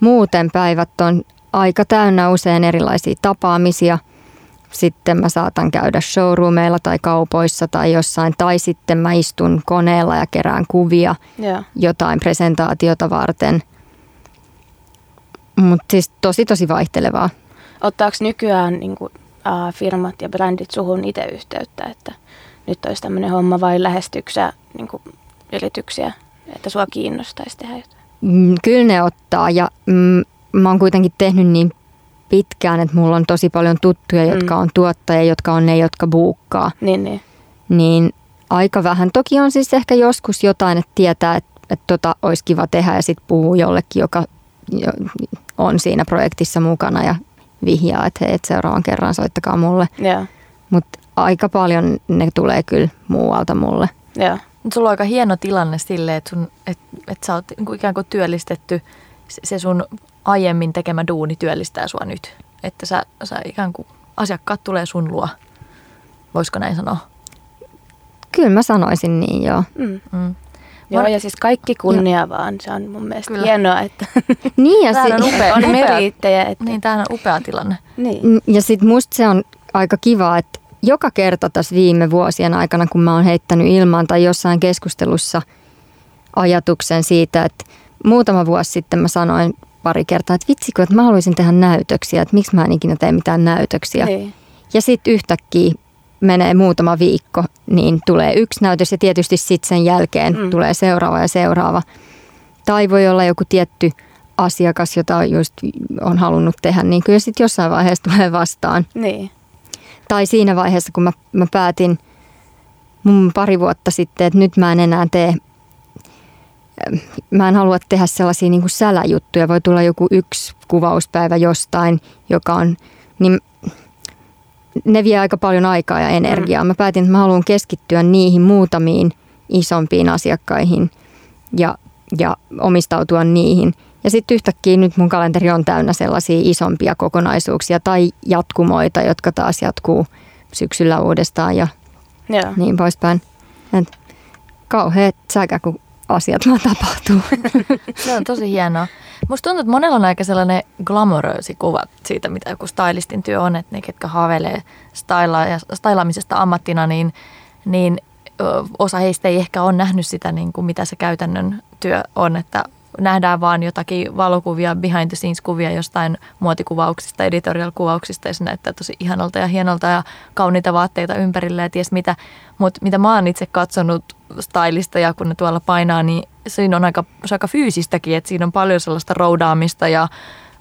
Speaker 3: muuten päivät on aika täynnä usein erilaisia tapaamisia. Sitten mä saatan käydä showroomeilla tai kaupoissa tai jossain. Tai sitten mä istun koneella ja kerään kuvia yeah. jotain presentaatiota varten. Mutta siis tosi tosi vaihtelevaa.
Speaker 4: Ottaako nykyään niin kuin, äh, firmat ja brändit suhun itse yhteyttä, että – nyt olisi tämmöinen homma vai lähestyksä niin ylityksiä, että sua kiinnostaisi tehdä jotain?
Speaker 3: Mm, kyllä ne ottaa ja mm, mä oon kuitenkin tehnyt niin pitkään, että mulla on tosi paljon tuttuja, mm. jotka on tuottajia, jotka on ne, jotka buukkaa.
Speaker 4: Niin, niin.
Speaker 3: Niin aika vähän. Toki on siis ehkä joskus jotain, että tietää, että, että tota olisi kiva tehdä ja sitten puhuu jollekin, joka on siinä projektissa mukana ja vihjaa, että hei, että seuraavan kerran soittakaa mulle. Yeah. Mutta aika paljon ne tulee kyllä muualta mulle.
Speaker 2: Joo. Sulla on aika hieno tilanne sille, että, sun, että, että sä oot niin ikään kuin työllistetty, se sun aiemmin tekemä duuni työllistää sua nyt. Että sä, sä ikään kuin asiakkaat tulee sun luo. Voisiko näin sanoa?
Speaker 3: Kyllä mä sanoisin niin, joo. Mm.
Speaker 4: Mm. Joo, ja siis kaikki kunnia ja. vaan. Se on mun mielestä Kyllä. hienoa, että
Speaker 3: niin, ja
Speaker 2: si- on, upea, on meriittejä. Että... Niin, tämä on upea tilanne.
Speaker 3: Niin. Ja sitten musta se on aika kiva, että joka kerta tässä viime vuosien aikana, kun mä oon heittänyt ilmaan tai jossain keskustelussa ajatuksen siitä, että muutama vuosi sitten mä sanoin pari kertaa, että vitsikö, että mä haluaisin tehdä näytöksiä, että miksi mä en ikinä tee mitään näytöksiä. Hei. Niin. Ja sitten yhtäkkiä menee muutama viikko, niin tulee yksi näytös ja tietysti sitten sen jälkeen mm. tulee seuraava ja seuraava. Tai voi olla joku tietty asiakas, jota just on halunnut tehdä, niin kyllä sitten jossain vaiheessa tulee vastaan.
Speaker 4: Niin
Speaker 3: tai siinä vaiheessa, kun mä, mä päätin mun pari vuotta sitten, että nyt mä en enää tee, mä en halua tehdä sellaisia niin kuin säläjuttuja. Voi tulla joku yksi kuvauspäivä jostain, joka on, niin ne vie aika paljon aikaa ja energiaa. Mä päätin, että mä haluan keskittyä niihin muutamiin isompiin asiakkaihin ja, ja omistautua niihin. Ja sitten yhtäkkiä nyt mun kalenteri on täynnä sellaisia isompia kokonaisuuksia tai jatkumoita, jotka taas jatkuu syksyllä uudestaan ja
Speaker 4: Joo.
Speaker 3: niin poispäin. Et kauheat säkä, kun asiat vaan tapahtuu.
Speaker 2: Se on tosi hienoa. Musta tuntuu, että monella on aika sellainen glamoröösi kuva siitä, mitä joku stylistin työ on, että ne, ketkä ja stylaamisesta ammattina, niin, niin osa heistä ei ehkä ole nähnyt sitä, niin kuin mitä se käytännön työ on, että nähdään vaan jotakin valokuvia, behind the scenes kuvia jostain muotikuvauksista, editorial-kuvauksista ja se näyttää tosi ihanalta ja hienolta ja kauniita vaatteita ympärillä ja ties mitä. Mutta mitä mä oon itse katsonut stylista ja kun ne tuolla painaa, niin siinä on aika, se on aika fyysistäkin, että siinä on paljon sellaista roudaamista ja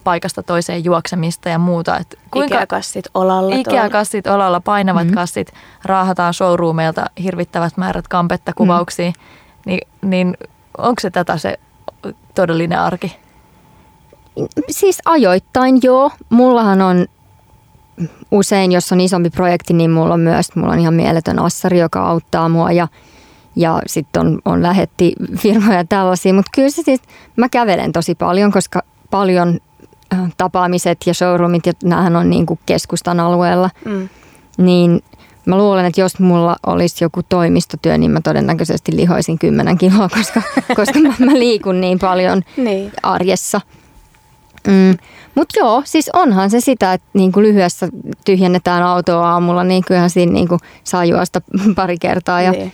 Speaker 2: paikasta toiseen juoksemista ja muuta. Et
Speaker 4: Kuinka Ikea-kassit olalla.
Speaker 2: Ikea-kassit olalla, painavat mm-hmm. kassit, raahataan showroomeilta hirvittävät määrät kampetta kuvauksia. Mm. Ni, niin onko se tätä se todellinen arki?
Speaker 3: Siis ajoittain joo. Mullahan on usein, jos on isompi projekti, niin mulla on myös mulla on ihan mieletön assari, joka auttaa mua ja, ja sitten on, on lähetti firmoja tällaisia. Mutta kyllä se siis, mä kävelen tosi paljon, koska paljon äh, tapaamiset ja showroomit, ja näähän on niin kuin keskustan alueella, mm. niin mä luulen, että jos mulla olisi joku toimistotyö, niin mä todennäköisesti lihoisin 10 kiloa, koska, koska mä, mä liikun niin paljon niin. arjessa. Mm. Mutta joo, siis onhan se sitä, että niinku lyhyessä tyhjennetään autoa aamulla, niin kyllähän siinä niinku saa juosta pari kertaa ja niin.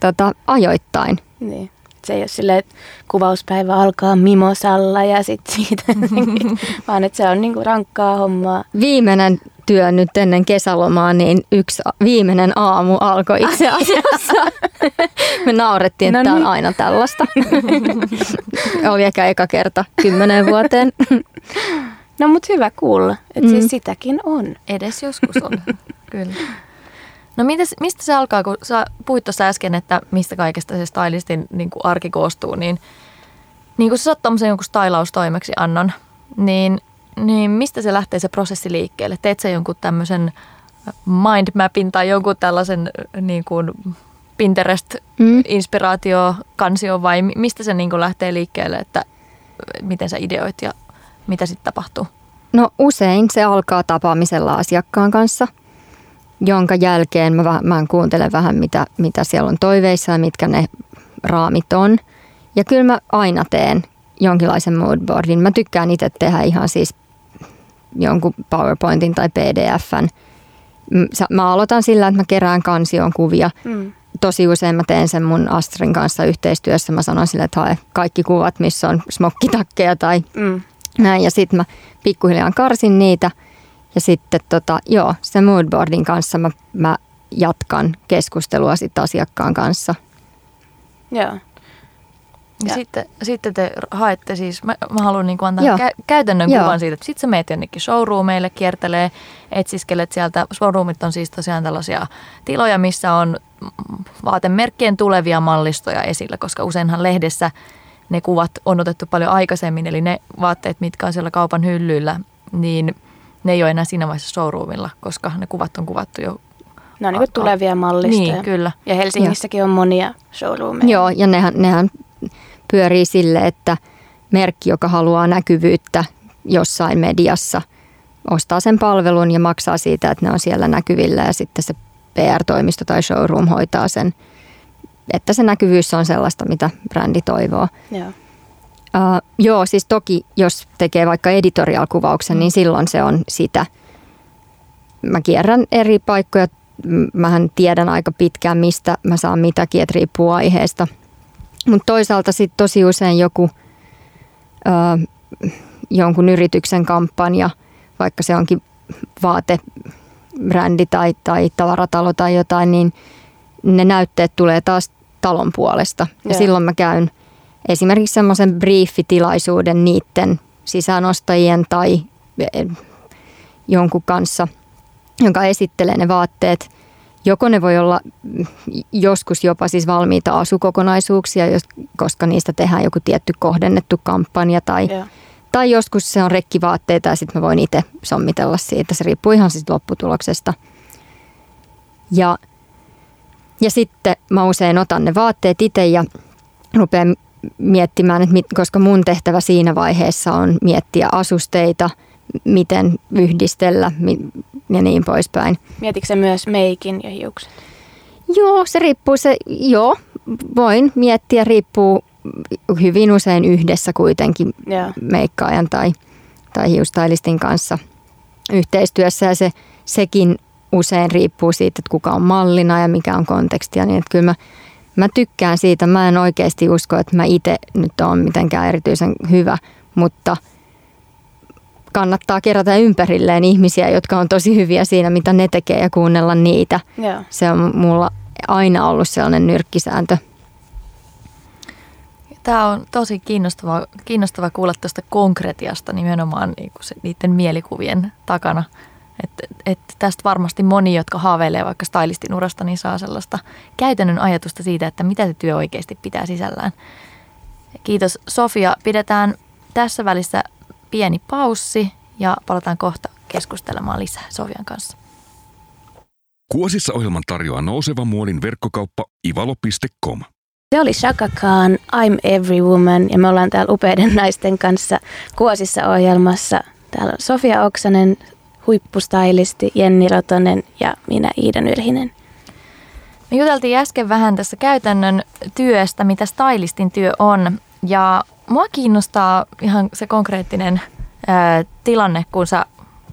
Speaker 3: tota, ajoittain.
Speaker 4: Niin. Se ei ole silleen, että kuvauspäivä alkaa mimosalla ja sitten siitä, vaan että se on niinku rankkaa hommaa.
Speaker 3: Viimeinen työ nyt ennen kesälomaa, niin yksi viimeinen aamu alkoi itse asiassa. Me naurettiin, että no niin. on aina tällaista. Oli ehkä eka kerta kymmenen vuoteen.
Speaker 4: No mutta hyvä kuulla, että mm. siis sitäkin on.
Speaker 2: Edes joskus on, kyllä. No mites, mistä se alkaa, kun sä puhuit tuossa äsken, että mistä kaikesta se stylistin niin kuin arki koostuu, niin, niin kun sä saat tommosen jonkun stylaustoimeksi annon, niin niin mistä se lähtee se prosessi liikkeelle? Teet sä jonkun tämmöisen mindmapin tai jonkun tällaisen niin kuin Pinterest-inspiraatio, kansio vai mistä se niin kuin lähtee liikkeelle, että miten sä ideoit ja mitä sitten tapahtuu?
Speaker 3: No usein se alkaa tapaamisella asiakkaan kanssa, jonka jälkeen mä, mä kuuntelen vähän mitä, mitä siellä on toiveissa ja mitkä ne raamit on. Ja kyllä mä aina teen jonkinlaisen moodboardin. Mä tykkään itse tehdä ihan siis jonkun PowerPointin tai PDFn. Mä aloitan sillä, että mä kerään kansion kuvia. Mm. Tosi usein mä teen sen mun Astrin kanssa yhteistyössä. Mä sanon sille, että hae kaikki kuvat, missä on smokkitakkeja tai mm. näin. Ja sitten mä pikkuhiljaa karsin niitä. Ja sitten tota, joo, se moodboardin kanssa mä, mä jatkan keskustelua sitten asiakkaan kanssa.
Speaker 4: Joo.
Speaker 2: Ja. Sitten, sitten te haette siis, mä, mä haluan niin antaa kä- käytännön Joo. kuvan siitä, että sitten sä meet jonnekin showroomeille, kiertelee, etsiskelet sieltä. Showroomit on siis tosiaan tällaisia tiloja, missä on vaatemerkkien tulevia mallistoja esillä, koska useinhan lehdessä ne kuvat on otettu paljon aikaisemmin, eli ne vaatteet, mitkä on siellä kaupan hyllyillä, niin ne ei ole enää siinä vaiheessa showroomilla, koska ne kuvat on kuvattu jo
Speaker 4: ne on niin tulevia mallistoja.
Speaker 2: Niin, kyllä.
Speaker 4: Ja Helsingissäkin ja. on monia showroomeja.
Speaker 3: Joo, ja nehän, nehän pyörii sille, että merkki, joka haluaa näkyvyyttä jossain mediassa, ostaa sen palvelun ja maksaa siitä, että ne on siellä näkyvillä ja sitten se PR-toimisto tai showroom hoitaa sen, että se näkyvyys on sellaista, mitä brändi toivoo.
Speaker 4: Joo.
Speaker 3: Uh, joo, siis toki jos tekee vaikka editorial-kuvauksen, niin silloin se on sitä. Mä kierrän eri paikkoja. Mähän tiedän aika pitkään, mistä mä saan mitäkin, että riippuu aiheesta – mutta toisaalta sitten tosi usein joku ö, jonkun yrityksen kampanja, vaikka se onkin vaatebrändi tai, tai tavaratalo tai jotain, niin ne näytteet tulee taas talon puolesta. Ja, ja silloin mä käyn esimerkiksi semmoisen briefitilaisuuden niiden sisäänostajien tai e, jonkun kanssa, jonka esittelee ne vaatteet – Joko ne voi olla joskus jopa siis valmiita asukokonaisuuksia, koska niistä tehdään joku tietty kohdennettu kampanja tai, Tai joskus se on rekkivaatteita ja sitten mä voin itse sommitella siitä. Se riippuu ihan siitä lopputuloksesta. Ja, ja sitten mä usein otan ne vaatteet itse ja rupean miettimään, että mit, koska mun tehtävä siinä vaiheessa on miettiä asusteita, miten yhdistellä ja niin poispäin.
Speaker 4: Mietitkö myös meikin ja hiukset?
Speaker 3: Joo, se riippuu se, joo, voin miettiä, riippuu hyvin usein yhdessä kuitenkin yeah. meikkaajan tai, tai hiustailistin kanssa yhteistyössä ja se, sekin usein riippuu siitä, että kuka on mallina ja mikä on kontekstia, niin että kyllä mä, mä tykkään siitä. Mä en oikeasti usko, että mä itse nyt on mitenkään erityisen hyvä, mutta kannattaa kerätä ympärilleen ihmisiä, jotka on tosi hyviä siinä, mitä ne tekee ja kuunnella niitä. Yeah. Se on mulla aina ollut sellainen nyrkkisääntö.
Speaker 2: Tämä on tosi kiinnostava, kiinnostava kuulla tuosta konkretiasta nimenomaan niin se, niiden mielikuvien takana. Että et tästä varmasti moni, jotka haaveilee vaikka stylistin urasta, niin saa sellaista käytännön ajatusta siitä, että mitä se työ oikeasti pitää sisällään. Kiitos Sofia. Pidetään tässä välissä pieni paussi ja palataan kohta keskustelemaan lisää Sofian kanssa.
Speaker 1: Kuosissa ohjelman tarjoaa nouseva muodin verkkokauppa ivalo.com.
Speaker 4: Se oli Shaka Khan, I'm Every Woman ja me ollaan täällä upeiden naisten kanssa Kuosissa ohjelmassa. Täällä on Sofia Oksanen, huippustylisti, Jenni Rotonen ja minä Iida Nyrhinen.
Speaker 2: Me juteltiin äsken vähän tässä käytännön työstä, mitä stylistin työ on. Ja mua kiinnostaa ihan se konkreettinen ää, tilanne, kun sä,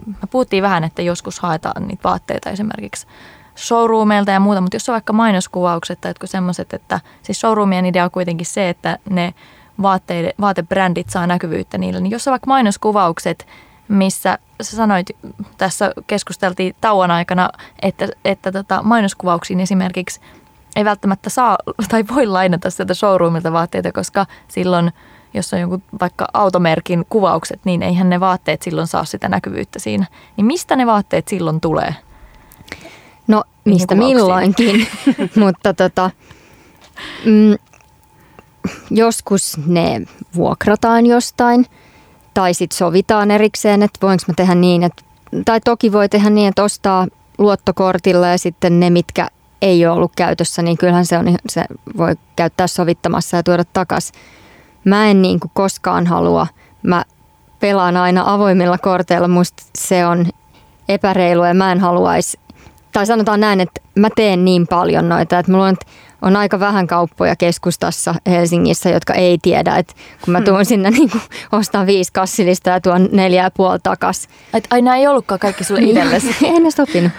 Speaker 2: me puhuttiin vähän, että joskus haetaan niitä vaatteita esimerkiksi showroomeilta ja muuta, mutta jos on vaikka mainoskuvaukset tai jotkut semmoiset, että siis showroomien idea on kuitenkin se, että ne vaatteide, vaatebrändit saa näkyvyyttä niillä, niin jos on vaikka mainoskuvaukset, missä sä sanoit, tässä keskusteltiin tauon aikana, että, että tota, mainoskuvauksiin esimerkiksi ei välttämättä saa tai voi lainata sieltä showroomilta vaatteita, koska silloin – jos on joku vaikka automerkin kuvaukset, niin eihän ne vaatteet silloin saa sitä näkyvyyttä siinä. Niin mistä ne vaatteet silloin tulee?
Speaker 3: No mistä milloinkin, mutta tota, mm, joskus ne vuokrataan jostain tai sitten sovitaan erikseen, että voinko mä tehdä niin, että, tai toki voi tehdä niin, että ostaa luottokortilla ja sitten ne, mitkä ei ole ollut käytössä, niin kyllähän se, on, se voi käyttää sovittamassa ja tuoda takaisin mä en niin kuin koskaan halua, mä pelaan aina avoimilla korteilla, musta se on epäreilu ja mä en haluaisi, tai sanotaan näin, että mä teen niin paljon noita, että mulla on, on aika vähän kauppoja keskustassa Helsingissä, jotka ei tiedä, että kun mä hmm. tuun sinne niin kuin, ostan viisi kassillista ja tuon neljä ja puoli takas.
Speaker 2: Et aina ei ollutkaan kaikki sulle itsellesi.
Speaker 3: ei ne sopinut.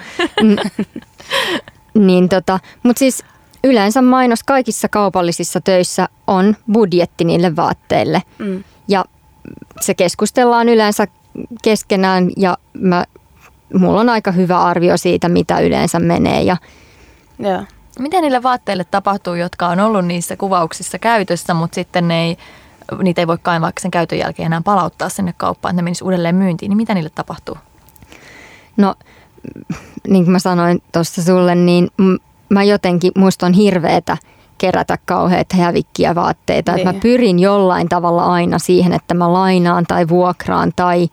Speaker 3: niin tota, mutta siis yleensä mainos kaikissa kaupallisissa töissä on budjetti niille vaatteille. Mm. Ja se keskustellaan yleensä keskenään ja mä, mulla on aika hyvä arvio siitä, mitä yleensä menee. Ja,
Speaker 2: ja. Mitä niille vaatteille tapahtuu, jotka on ollut niissä kuvauksissa käytössä, mutta sitten ne ei, niitä ei voi kaivaa sen käytön jälkeen enää palauttaa sinne kauppaan, että ne menisi uudelleen myyntiin, niin mitä niille tapahtuu?
Speaker 3: No, niin kuin mä sanoin tuossa sulle, niin mä jotenkin, musta on hirveetä kerätä kauheita hävikkiä vaatteita. Niin. Että mä pyrin jollain tavalla aina siihen, että mä lainaan tai vuokraan tai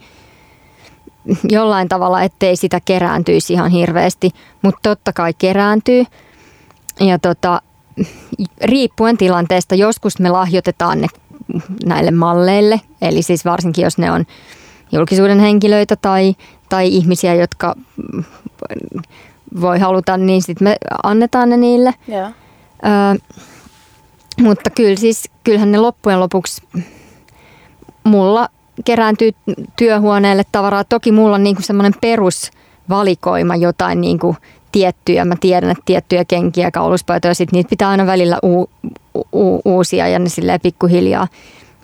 Speaker 3: jollain tavalla, ettei sitä kerääntyisi ihan hirveästi. Mutta totta kai kerääntyy. Ja tota, riippuen tilanteesta, joskus me lahjoitetaan ne näille malleille. Eli siis varsinkin, jos ne on julkisuuden henkilöitä tai, tai ihmisiä, jotka voi haluta, niin sitten me annetaan ne niille. Yeah. Ö, mutta kyllä siis, kyllähän ne loppujen lopuksi mulla kerääntyy työhuoneelle tavaraa. Toki mulla on niinku semmoinen perusvalikoima jotain niinku tiettyjä. Mä tiedän, että tiettyjä kenkiä, kauluspaitoja, sitten niitä pitää aina välillä u- u- uusia ja ne silleen pikkuhiljaa.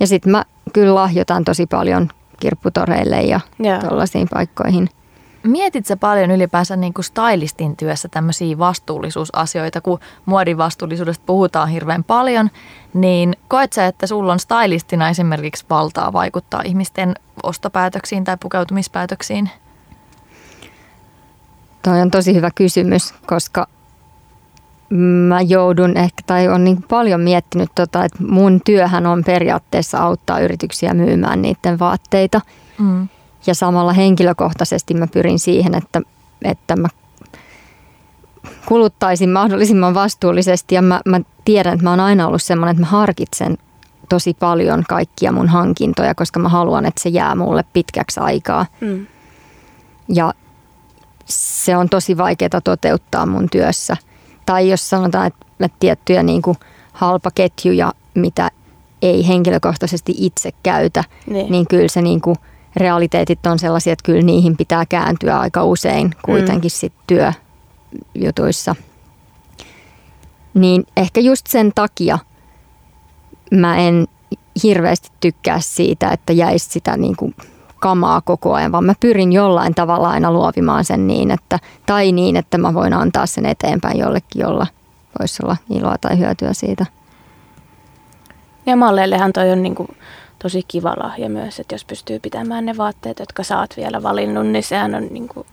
Speaker 3: Ja sitten mä kyllä lahjoitan tosi paljon kirpputoreille ja yeah. tuollaisiin paikkoihin –
Speaker 2: Mietit sä paljon ylipäänsä niin kuin stylistin työssä tämmöisiä vastuullisuusasioita, kun muodin vastuullisuudesta puhutaan hirveän paljon, niin koet sä, että sulla on stylistina esimerkiksi valtaa vaikuttaa ihmisten ostopäätöksiin tai pukeutumispäätöksiin?
Speaker 3: Toi on tosi hyvä kysymys, koska mä joudun ehkä, tai on niin paljon miettinyt, tota, että mun työhän on periaatteessa auttaa yrityksiä myymään niiden vaatteita. Mm. Ja samalla henkilökohtaisesti mä pyrin siihen, että, että mä kuluttaisin mahdollisimman vastuullisesti. Ja mä, mä tiedän, että mä oon aina ollut semmoinen, että mä harkitsen tosi paljon kaikkia mun hankintoja, koska mä haluan, että se jää mulle pitkäksi aikaa. Mm. Ja se on tosi vaikeaa toteuttaa mun työssä. Tai jos sanotaan, että tiettyjä niin kuin halpaketjuja, mitä ei henkilökohtaisesti itse käytä, niin, niin kyllä se niin kuin realiteetit on sellaisia, että kyllä niihin pitää kääntyä aika usein kuitenkin mm. sit työjutuissa. Niin ehkä just sen takia mä en hirveästi tykkää siitä, että jäisi sitä niin kuin kamaa koko ajan, vaan mä pyrin jollain tavalla aina luovimaan sen niin, että, tai niin, että mä voin antaa sen eteenpäin jollekin, jolla voisi olla iloa tai hyötyä siitä.
Speaker 4: Ja malleillehan toi on niin kuin tosi kiva lahja myös, että jos pystyy pitämään ne vaatteet, jotka sä oot vielä valinnut, niin sehän on niin kuin,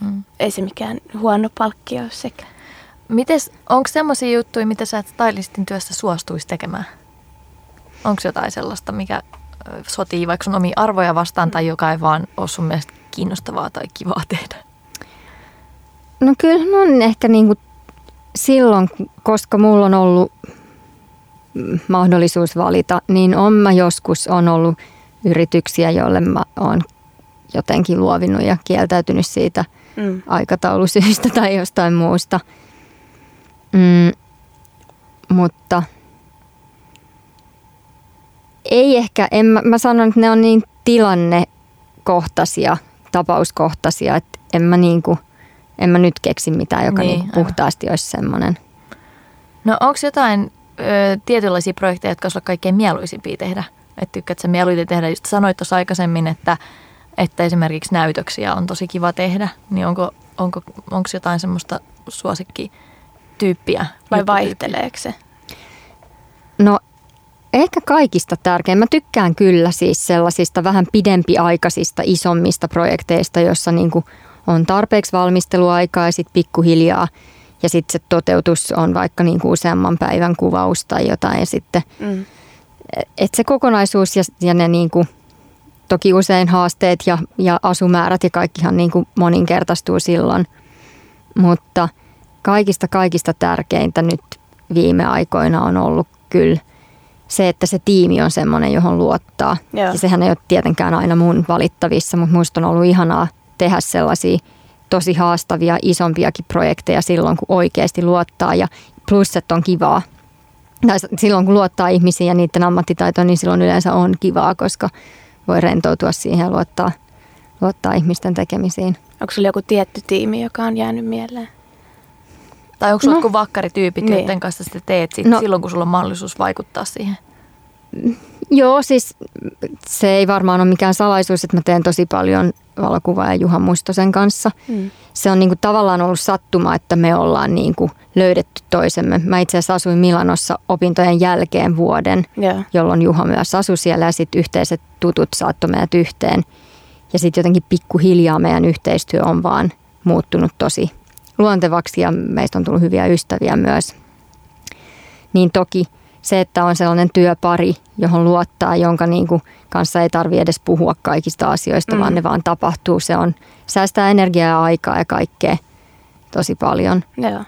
Speaker 4: mm. ei se mikään huono palkkio sekä.
Speaker 2: Mites, onko semmoisia juttuja, mitä sä stylistin työssä suostuisi tekemään? Onko jotain sellaista, mikä sotii vaikka sun omia arvoja vastaan tai joka ei vaan ole sun mielestä kiinnostavaa tai kivaa tehdä?
Speaker 3: No kyllä on ehkä niin kuin silloin, koska mulla on ollut mahdollisuus valita, niin on mä joskus on ollut yrityksiä, joille mä oon jotenkin luovinut ja kieltäytynyt siitä mm. aikataulusyistä tai jostain muusta. Mm, mutta ei ehkä, en, mä, mä sanon, että ne on niin tilannekohtaisia, tapauskohtaisia, että en mä, niinku, en mä nyt keksi mitään, joka niin, niinku puhtaasti olisi semmoinen.
Speaker 2: No onko jotain ö, tietynlaisia projekteja, jotka olisivat kaikkein mieluisimpia tehdä? Että tykkäät sä mieluiten tehdä, just sanoit tuossa aikaisemmin, että, että esimerkiksi näytöksiä on tosi kiva tehdä, niin onko, onko, onko jotain semmoista suosikkityyppiä?
Speaker 4: Vai vaihteleeko se?
Speaker 3: No ehkä kaikista tärkein. Mä tykkään kyllä siis sellaisista vähän pidempiaikaisista, isommista projekteista, jossa niin on tarpeeksi valmisteluaikaa ja sitten pikkuhiljaa – ja sitten se toteutus on vaikka niin kuin useamman päivän kuvaus tai jotain ja sitten, mm. että se kokonaisuus ja, ja ne niin kuin, toki usein haasteet ja, ja asumäärät ja kaikkihan niin kuin moninkertaistuu silloin, mutta kaikista kaikista tärkeintä nyt viime aikoina on ollut kyllä se, että se tiimi on semmoinen, johon luottaa. Joo. Ja sehän ei ole tietenkään aina mun valittavissa, mutta musta on ollut ihanaa tehdä sellaisia tosi haastavia, isompiakin projekteja silloin, kun oikeasti luottaa ja plusset on kivaa. Tai silloin, kun luottaa ihmisiin ja niiden ammattitaitoon, niin silloin yleensä on kivaa, koska voi rentoutua siihen ja luottaa, luottaa ihmisten tekemisiin.
Speaker 4: Onko sulla joku tietty tiimi, joka on jäänyt mieleen?
Speaker 2: Tai onko no. joku vakkarityypit, niin. joiden kanssa sitä teet sit no. silloin, kun sulla on mahdollisuus vaikuttaa siihen?
Speaker 3: Joo, siis se ei varmaan ole mikään salaisuus, että mä teen tosi paljon valokuvaaja Juha Mustosen kanssa. Mm. Se on niinku tavallaan ollut sattuma, että me ollaan niinku löydetty toisemme. Mä itse asiassa asuin Milanossa opintojen jälkeen vuoden, yeah. jolloin Juha myös asui siellä ja sitten yhteiset tutut saattoi meidät yhteen. Ja sitten jotenkin pikkuhiljaa meidän yhteistyö on vaan muuttunut tosi luontevaksi ja meistä on tullut hyviä ystäviä myös. Niin toki – se, että on sellainen työpari, johon luottaa, jonka niin kuin kanssa ei tarvi edes puhua kaikista asioista, mm. vaan ne vaan tapahtuu. Se on, säästää energiaa ja aikaa ja kaikkea tosi paljon.
Speaker 2: Joo.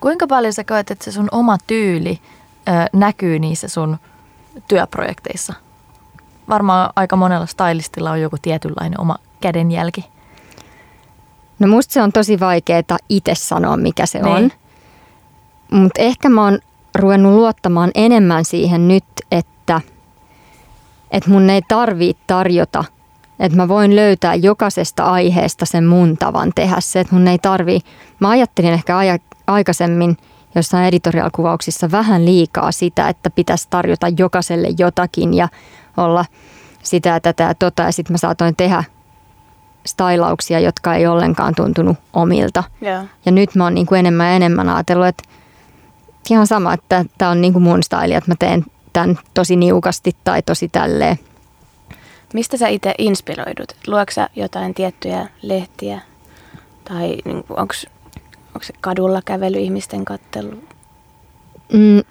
Speaker 2: Kuinka paljon sä koet, että se sun oma tyyli ö, näkyy niissä sun työprojekteissa? Varmaan aika monella stylistilla on joku tietynlainen oma kädenjälki.
Speaker 3: No musta se on tosi vaikeaa itse sanoa, mikä se niin. on. Mutta ehkä mä oon ruvennut luottamaan enemmän siihen nyt, että, että mun ei tarvitse tarjota, että mä voin löytää jokaisesta aiheesta sen mun tavan tehdä se, että mun ei tarvii. Mä ajattelin ehkä aja, aikaisemmin jossain editorialkuvauksissa vähän liikaa sitä, että pitäisi tarjota jokaiselle jotakin ja olla sitä tätä ja tota ja sitten mä saatoin tehdä stylauksia, jotka ei ollenkaan tuntunut omilta. Yeah. Ja nyt mä oon niin kuin enemmän ja enemmän ajatellut, että ihan sama, että tämä on niin kuin mun style, että mä teen tämän tosi niukasti tai tosi tälleen.
Speaker 4: Mistä sä itse inspiroidut? Luoksa jotain tiettyjä lehtiä? Tai niin onko onko se kadulla kävely, ihmisten kattelu?
Speaker 3: Mm,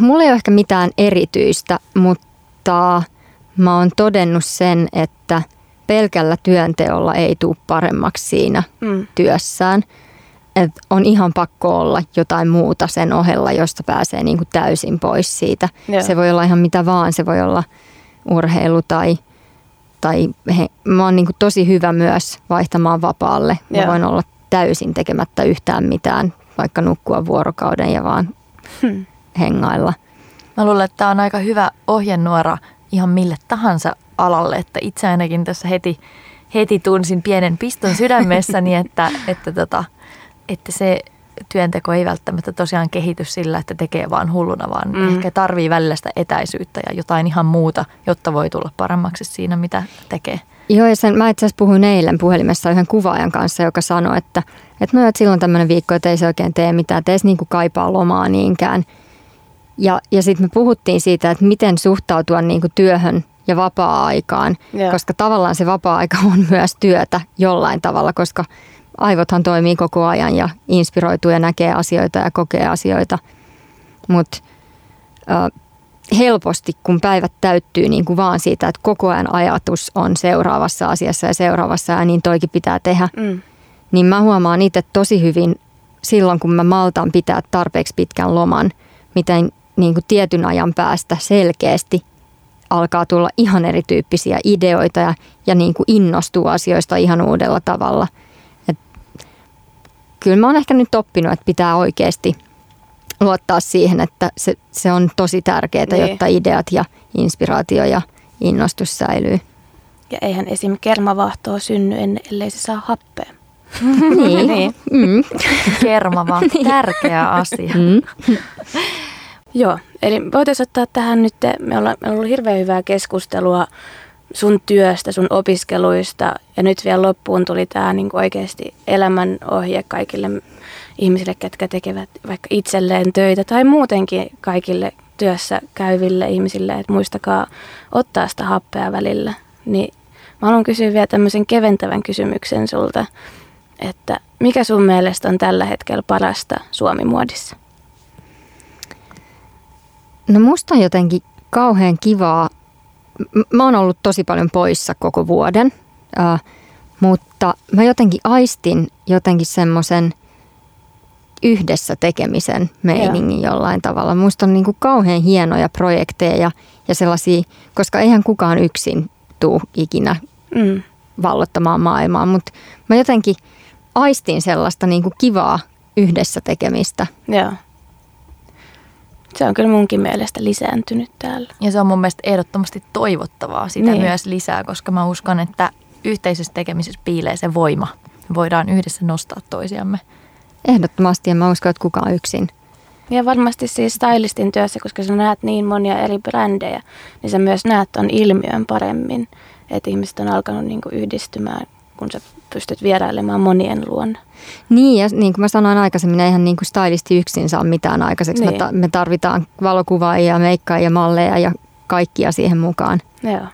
Speaker 3: mulla ei ole ehkä mitään erityistä, mutta mä oon todennut sen, että pelkällä työnteolla ei tule paremmaksi siinä mm. työssään. Et on ihan pakko olla jotain muuta sen ohella, josta pääsee niinku täysin pois siitä. Joo. Se voi olla ihan mitä vaan, se voi olla urheilu tai, tai he, mä oon niinku tosi hyvä myös vaihtamaan vapaalle. Mä Joo. voin olla täysin tekemättä yhtään mitään, vaikka nukkua vuorokauden ja vaan hmm. hengailla.
Speaker 2: Mä luulen, että tämä on aika hyvä ohjenuora ihan mille tahansa alalle, että itse ainakin tässä heti, heti tunsin pienen piston sydämessäni, että, että, tota, että se työnteko ei välttämättä tosiaan kehity sillä, että tekee vaan hulluna, vaan mm. ehkä tarvii välillä sitä etäisyyttä ja jotain ihan muuta, jotta voi tulla paremmaksi siinä, mitä tekee.
Speaker 3: Joo, ja sen, mä itse asiassa puhuin eilen puhelimessa yhden kuvaajan kanssa, joka sanoi, että, että no, että silloin tämmöinen viikko, että ei se oikein tee mitään, että ei se niin kuin kaipaa lomaa niinkään. Ja, ja sitten me puhuttiin siitä, että miten suhtautua niin kuin työhön ja vapaa-aikaan, yeah. koska tavallaan se vapaa-aika on myös työtä jollain tavalla, koska aivothan toimii koko ajan ja inspiroituu ja näkee asioita ja kokee asioita. Mutta helposti, kun päivät täyttyy niin kuin vaan siitä, että koko ajan ajatus on seuraavassa asiassa ja seuraavassa ja niin toikin pitää tehdä, mm. niin mä huomaan itse tosi hyvin silloin, kun mä maltan pitää tarpeeksi pitkän loman, miten niin kuin tietyn ajan päästä selkeästi alkaa tulla ihan erityyppisiä ideoita ja, ja niin kuin innostuu asioista ihan uudella tavalla. Et kyllä mä oon ehkä nyt oppinut, että pitää oikeasti luottaa siihen, että se, se on tosi tärkeää, niin. jotta ideat ja inspiraatio ja innostus säilyy.
Speaker 4: Ja eihän esim. kermavahtoa synny ennen, ellei se saa happea.
Speaker 3: niin. niin. Mm.
Speaker 2: Kermava, tärkeä asia. Mm.
Speaker 4: Joo, eli voitaisiin ottaa tähän nyt, me ollaan, me ollut hirveän hyvää keskustelua sun työstä, sun opiskeluista ja nyt vielä loppuun tuli tämä niin oikeasti elämänohje kaikille ihmisille, ketkä tekevät vaikka itselleen töitä tai muutenkin kaikille työssä käyville ihmisille, että muistakaa ottaa sitä happea välillä. Niin mä haluan kysyä vielä tämmöisen keventävän kysymyksen sulta, että mikä sun mielestä on tällä hetkellä parasta Suomi-muodissa?
Speaker 3: No musta on jotenkin kauhean kivaa. Mä oon ollut tosi paljon poissa koko vuoden, äh, mutta mä jotenkin aistin jotenkin semmoisen yhdessä tekemisen meiningin Joo. jollain tavalla. Musta on niin kuin kauhean hienoja projekteja ja, ja sellaisia, koska eihän kukaan yksin tuu ikinä mm. vallottamaan maailmaa, mutta mä jotenkin aistin sellaista niin kuin kivaa yhdessä tekemistä.
Speaker 4: Joo. Se on kyllä munkin mielestä lisääntynyt täällä.
Speaker 2: Ja se on mun mielestä ehdottomasti toivottavaa sitä niin. myös lisää, koska mä uskon, että yhteisessä tekemisessä piilee se voima. Me voidaan yhdessä nostaa toisiamme.
Speaker 3: Ehdottomasti, ja mä uskon, että kukaan yksin.
Speaker 4: Ja varmasti siis stylistin työssä, koska sä näet niin monia eri brändejä, niin sä myös näet ton ilmiön paremmin. Että ihmiset on alkanut niinku yhdistymään, kun sä pystyt vierailemaan monien luona.
Speaker 3: Niin, ja niin kuin mä sanoin aikaisemmin, eihän niin kuin stylisti yksin saa mitään aikaiseksi. Niin. Me, ta- me tarvitaan valokuvaajia, meikkaajia, malleja ja kaikkia siihen mukaan.
Speaker 4: Joo.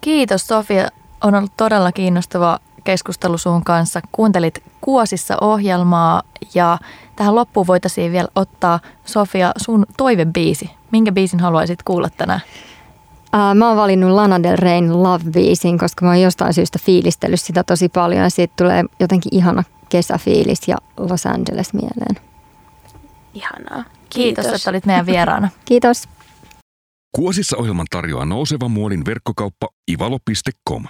Speaker 2: Kiitos Sofia. On ollut todella kiinnostava keskustelu sun kanssa. Kuuntelit Kuosissa ohjelmaa ja tähän loppuun voitaisiin vielä ottaa Sofia sun toivebiisi. Minkä biisin haluaisit kuulla tänään?
Speaker 3: Uh, mä oon valinnut Lana Del Reyn Love-biisin, koska mä oon jostain syystä fiilistellyt sitä tosi paljon ja siitä tulee jotenkin ihana kesäfiilis ja Los Angeles mieleen.
Speaker 4: Ihanaa.
Speaker 2: Kiitos, Kiitos että olit meidän vieraana.
Speaker 3: Kiitos.
Speaker 1: Kuosissa ohjelman tarjoaa nouseva muodin verkkokauppa ivalo.com.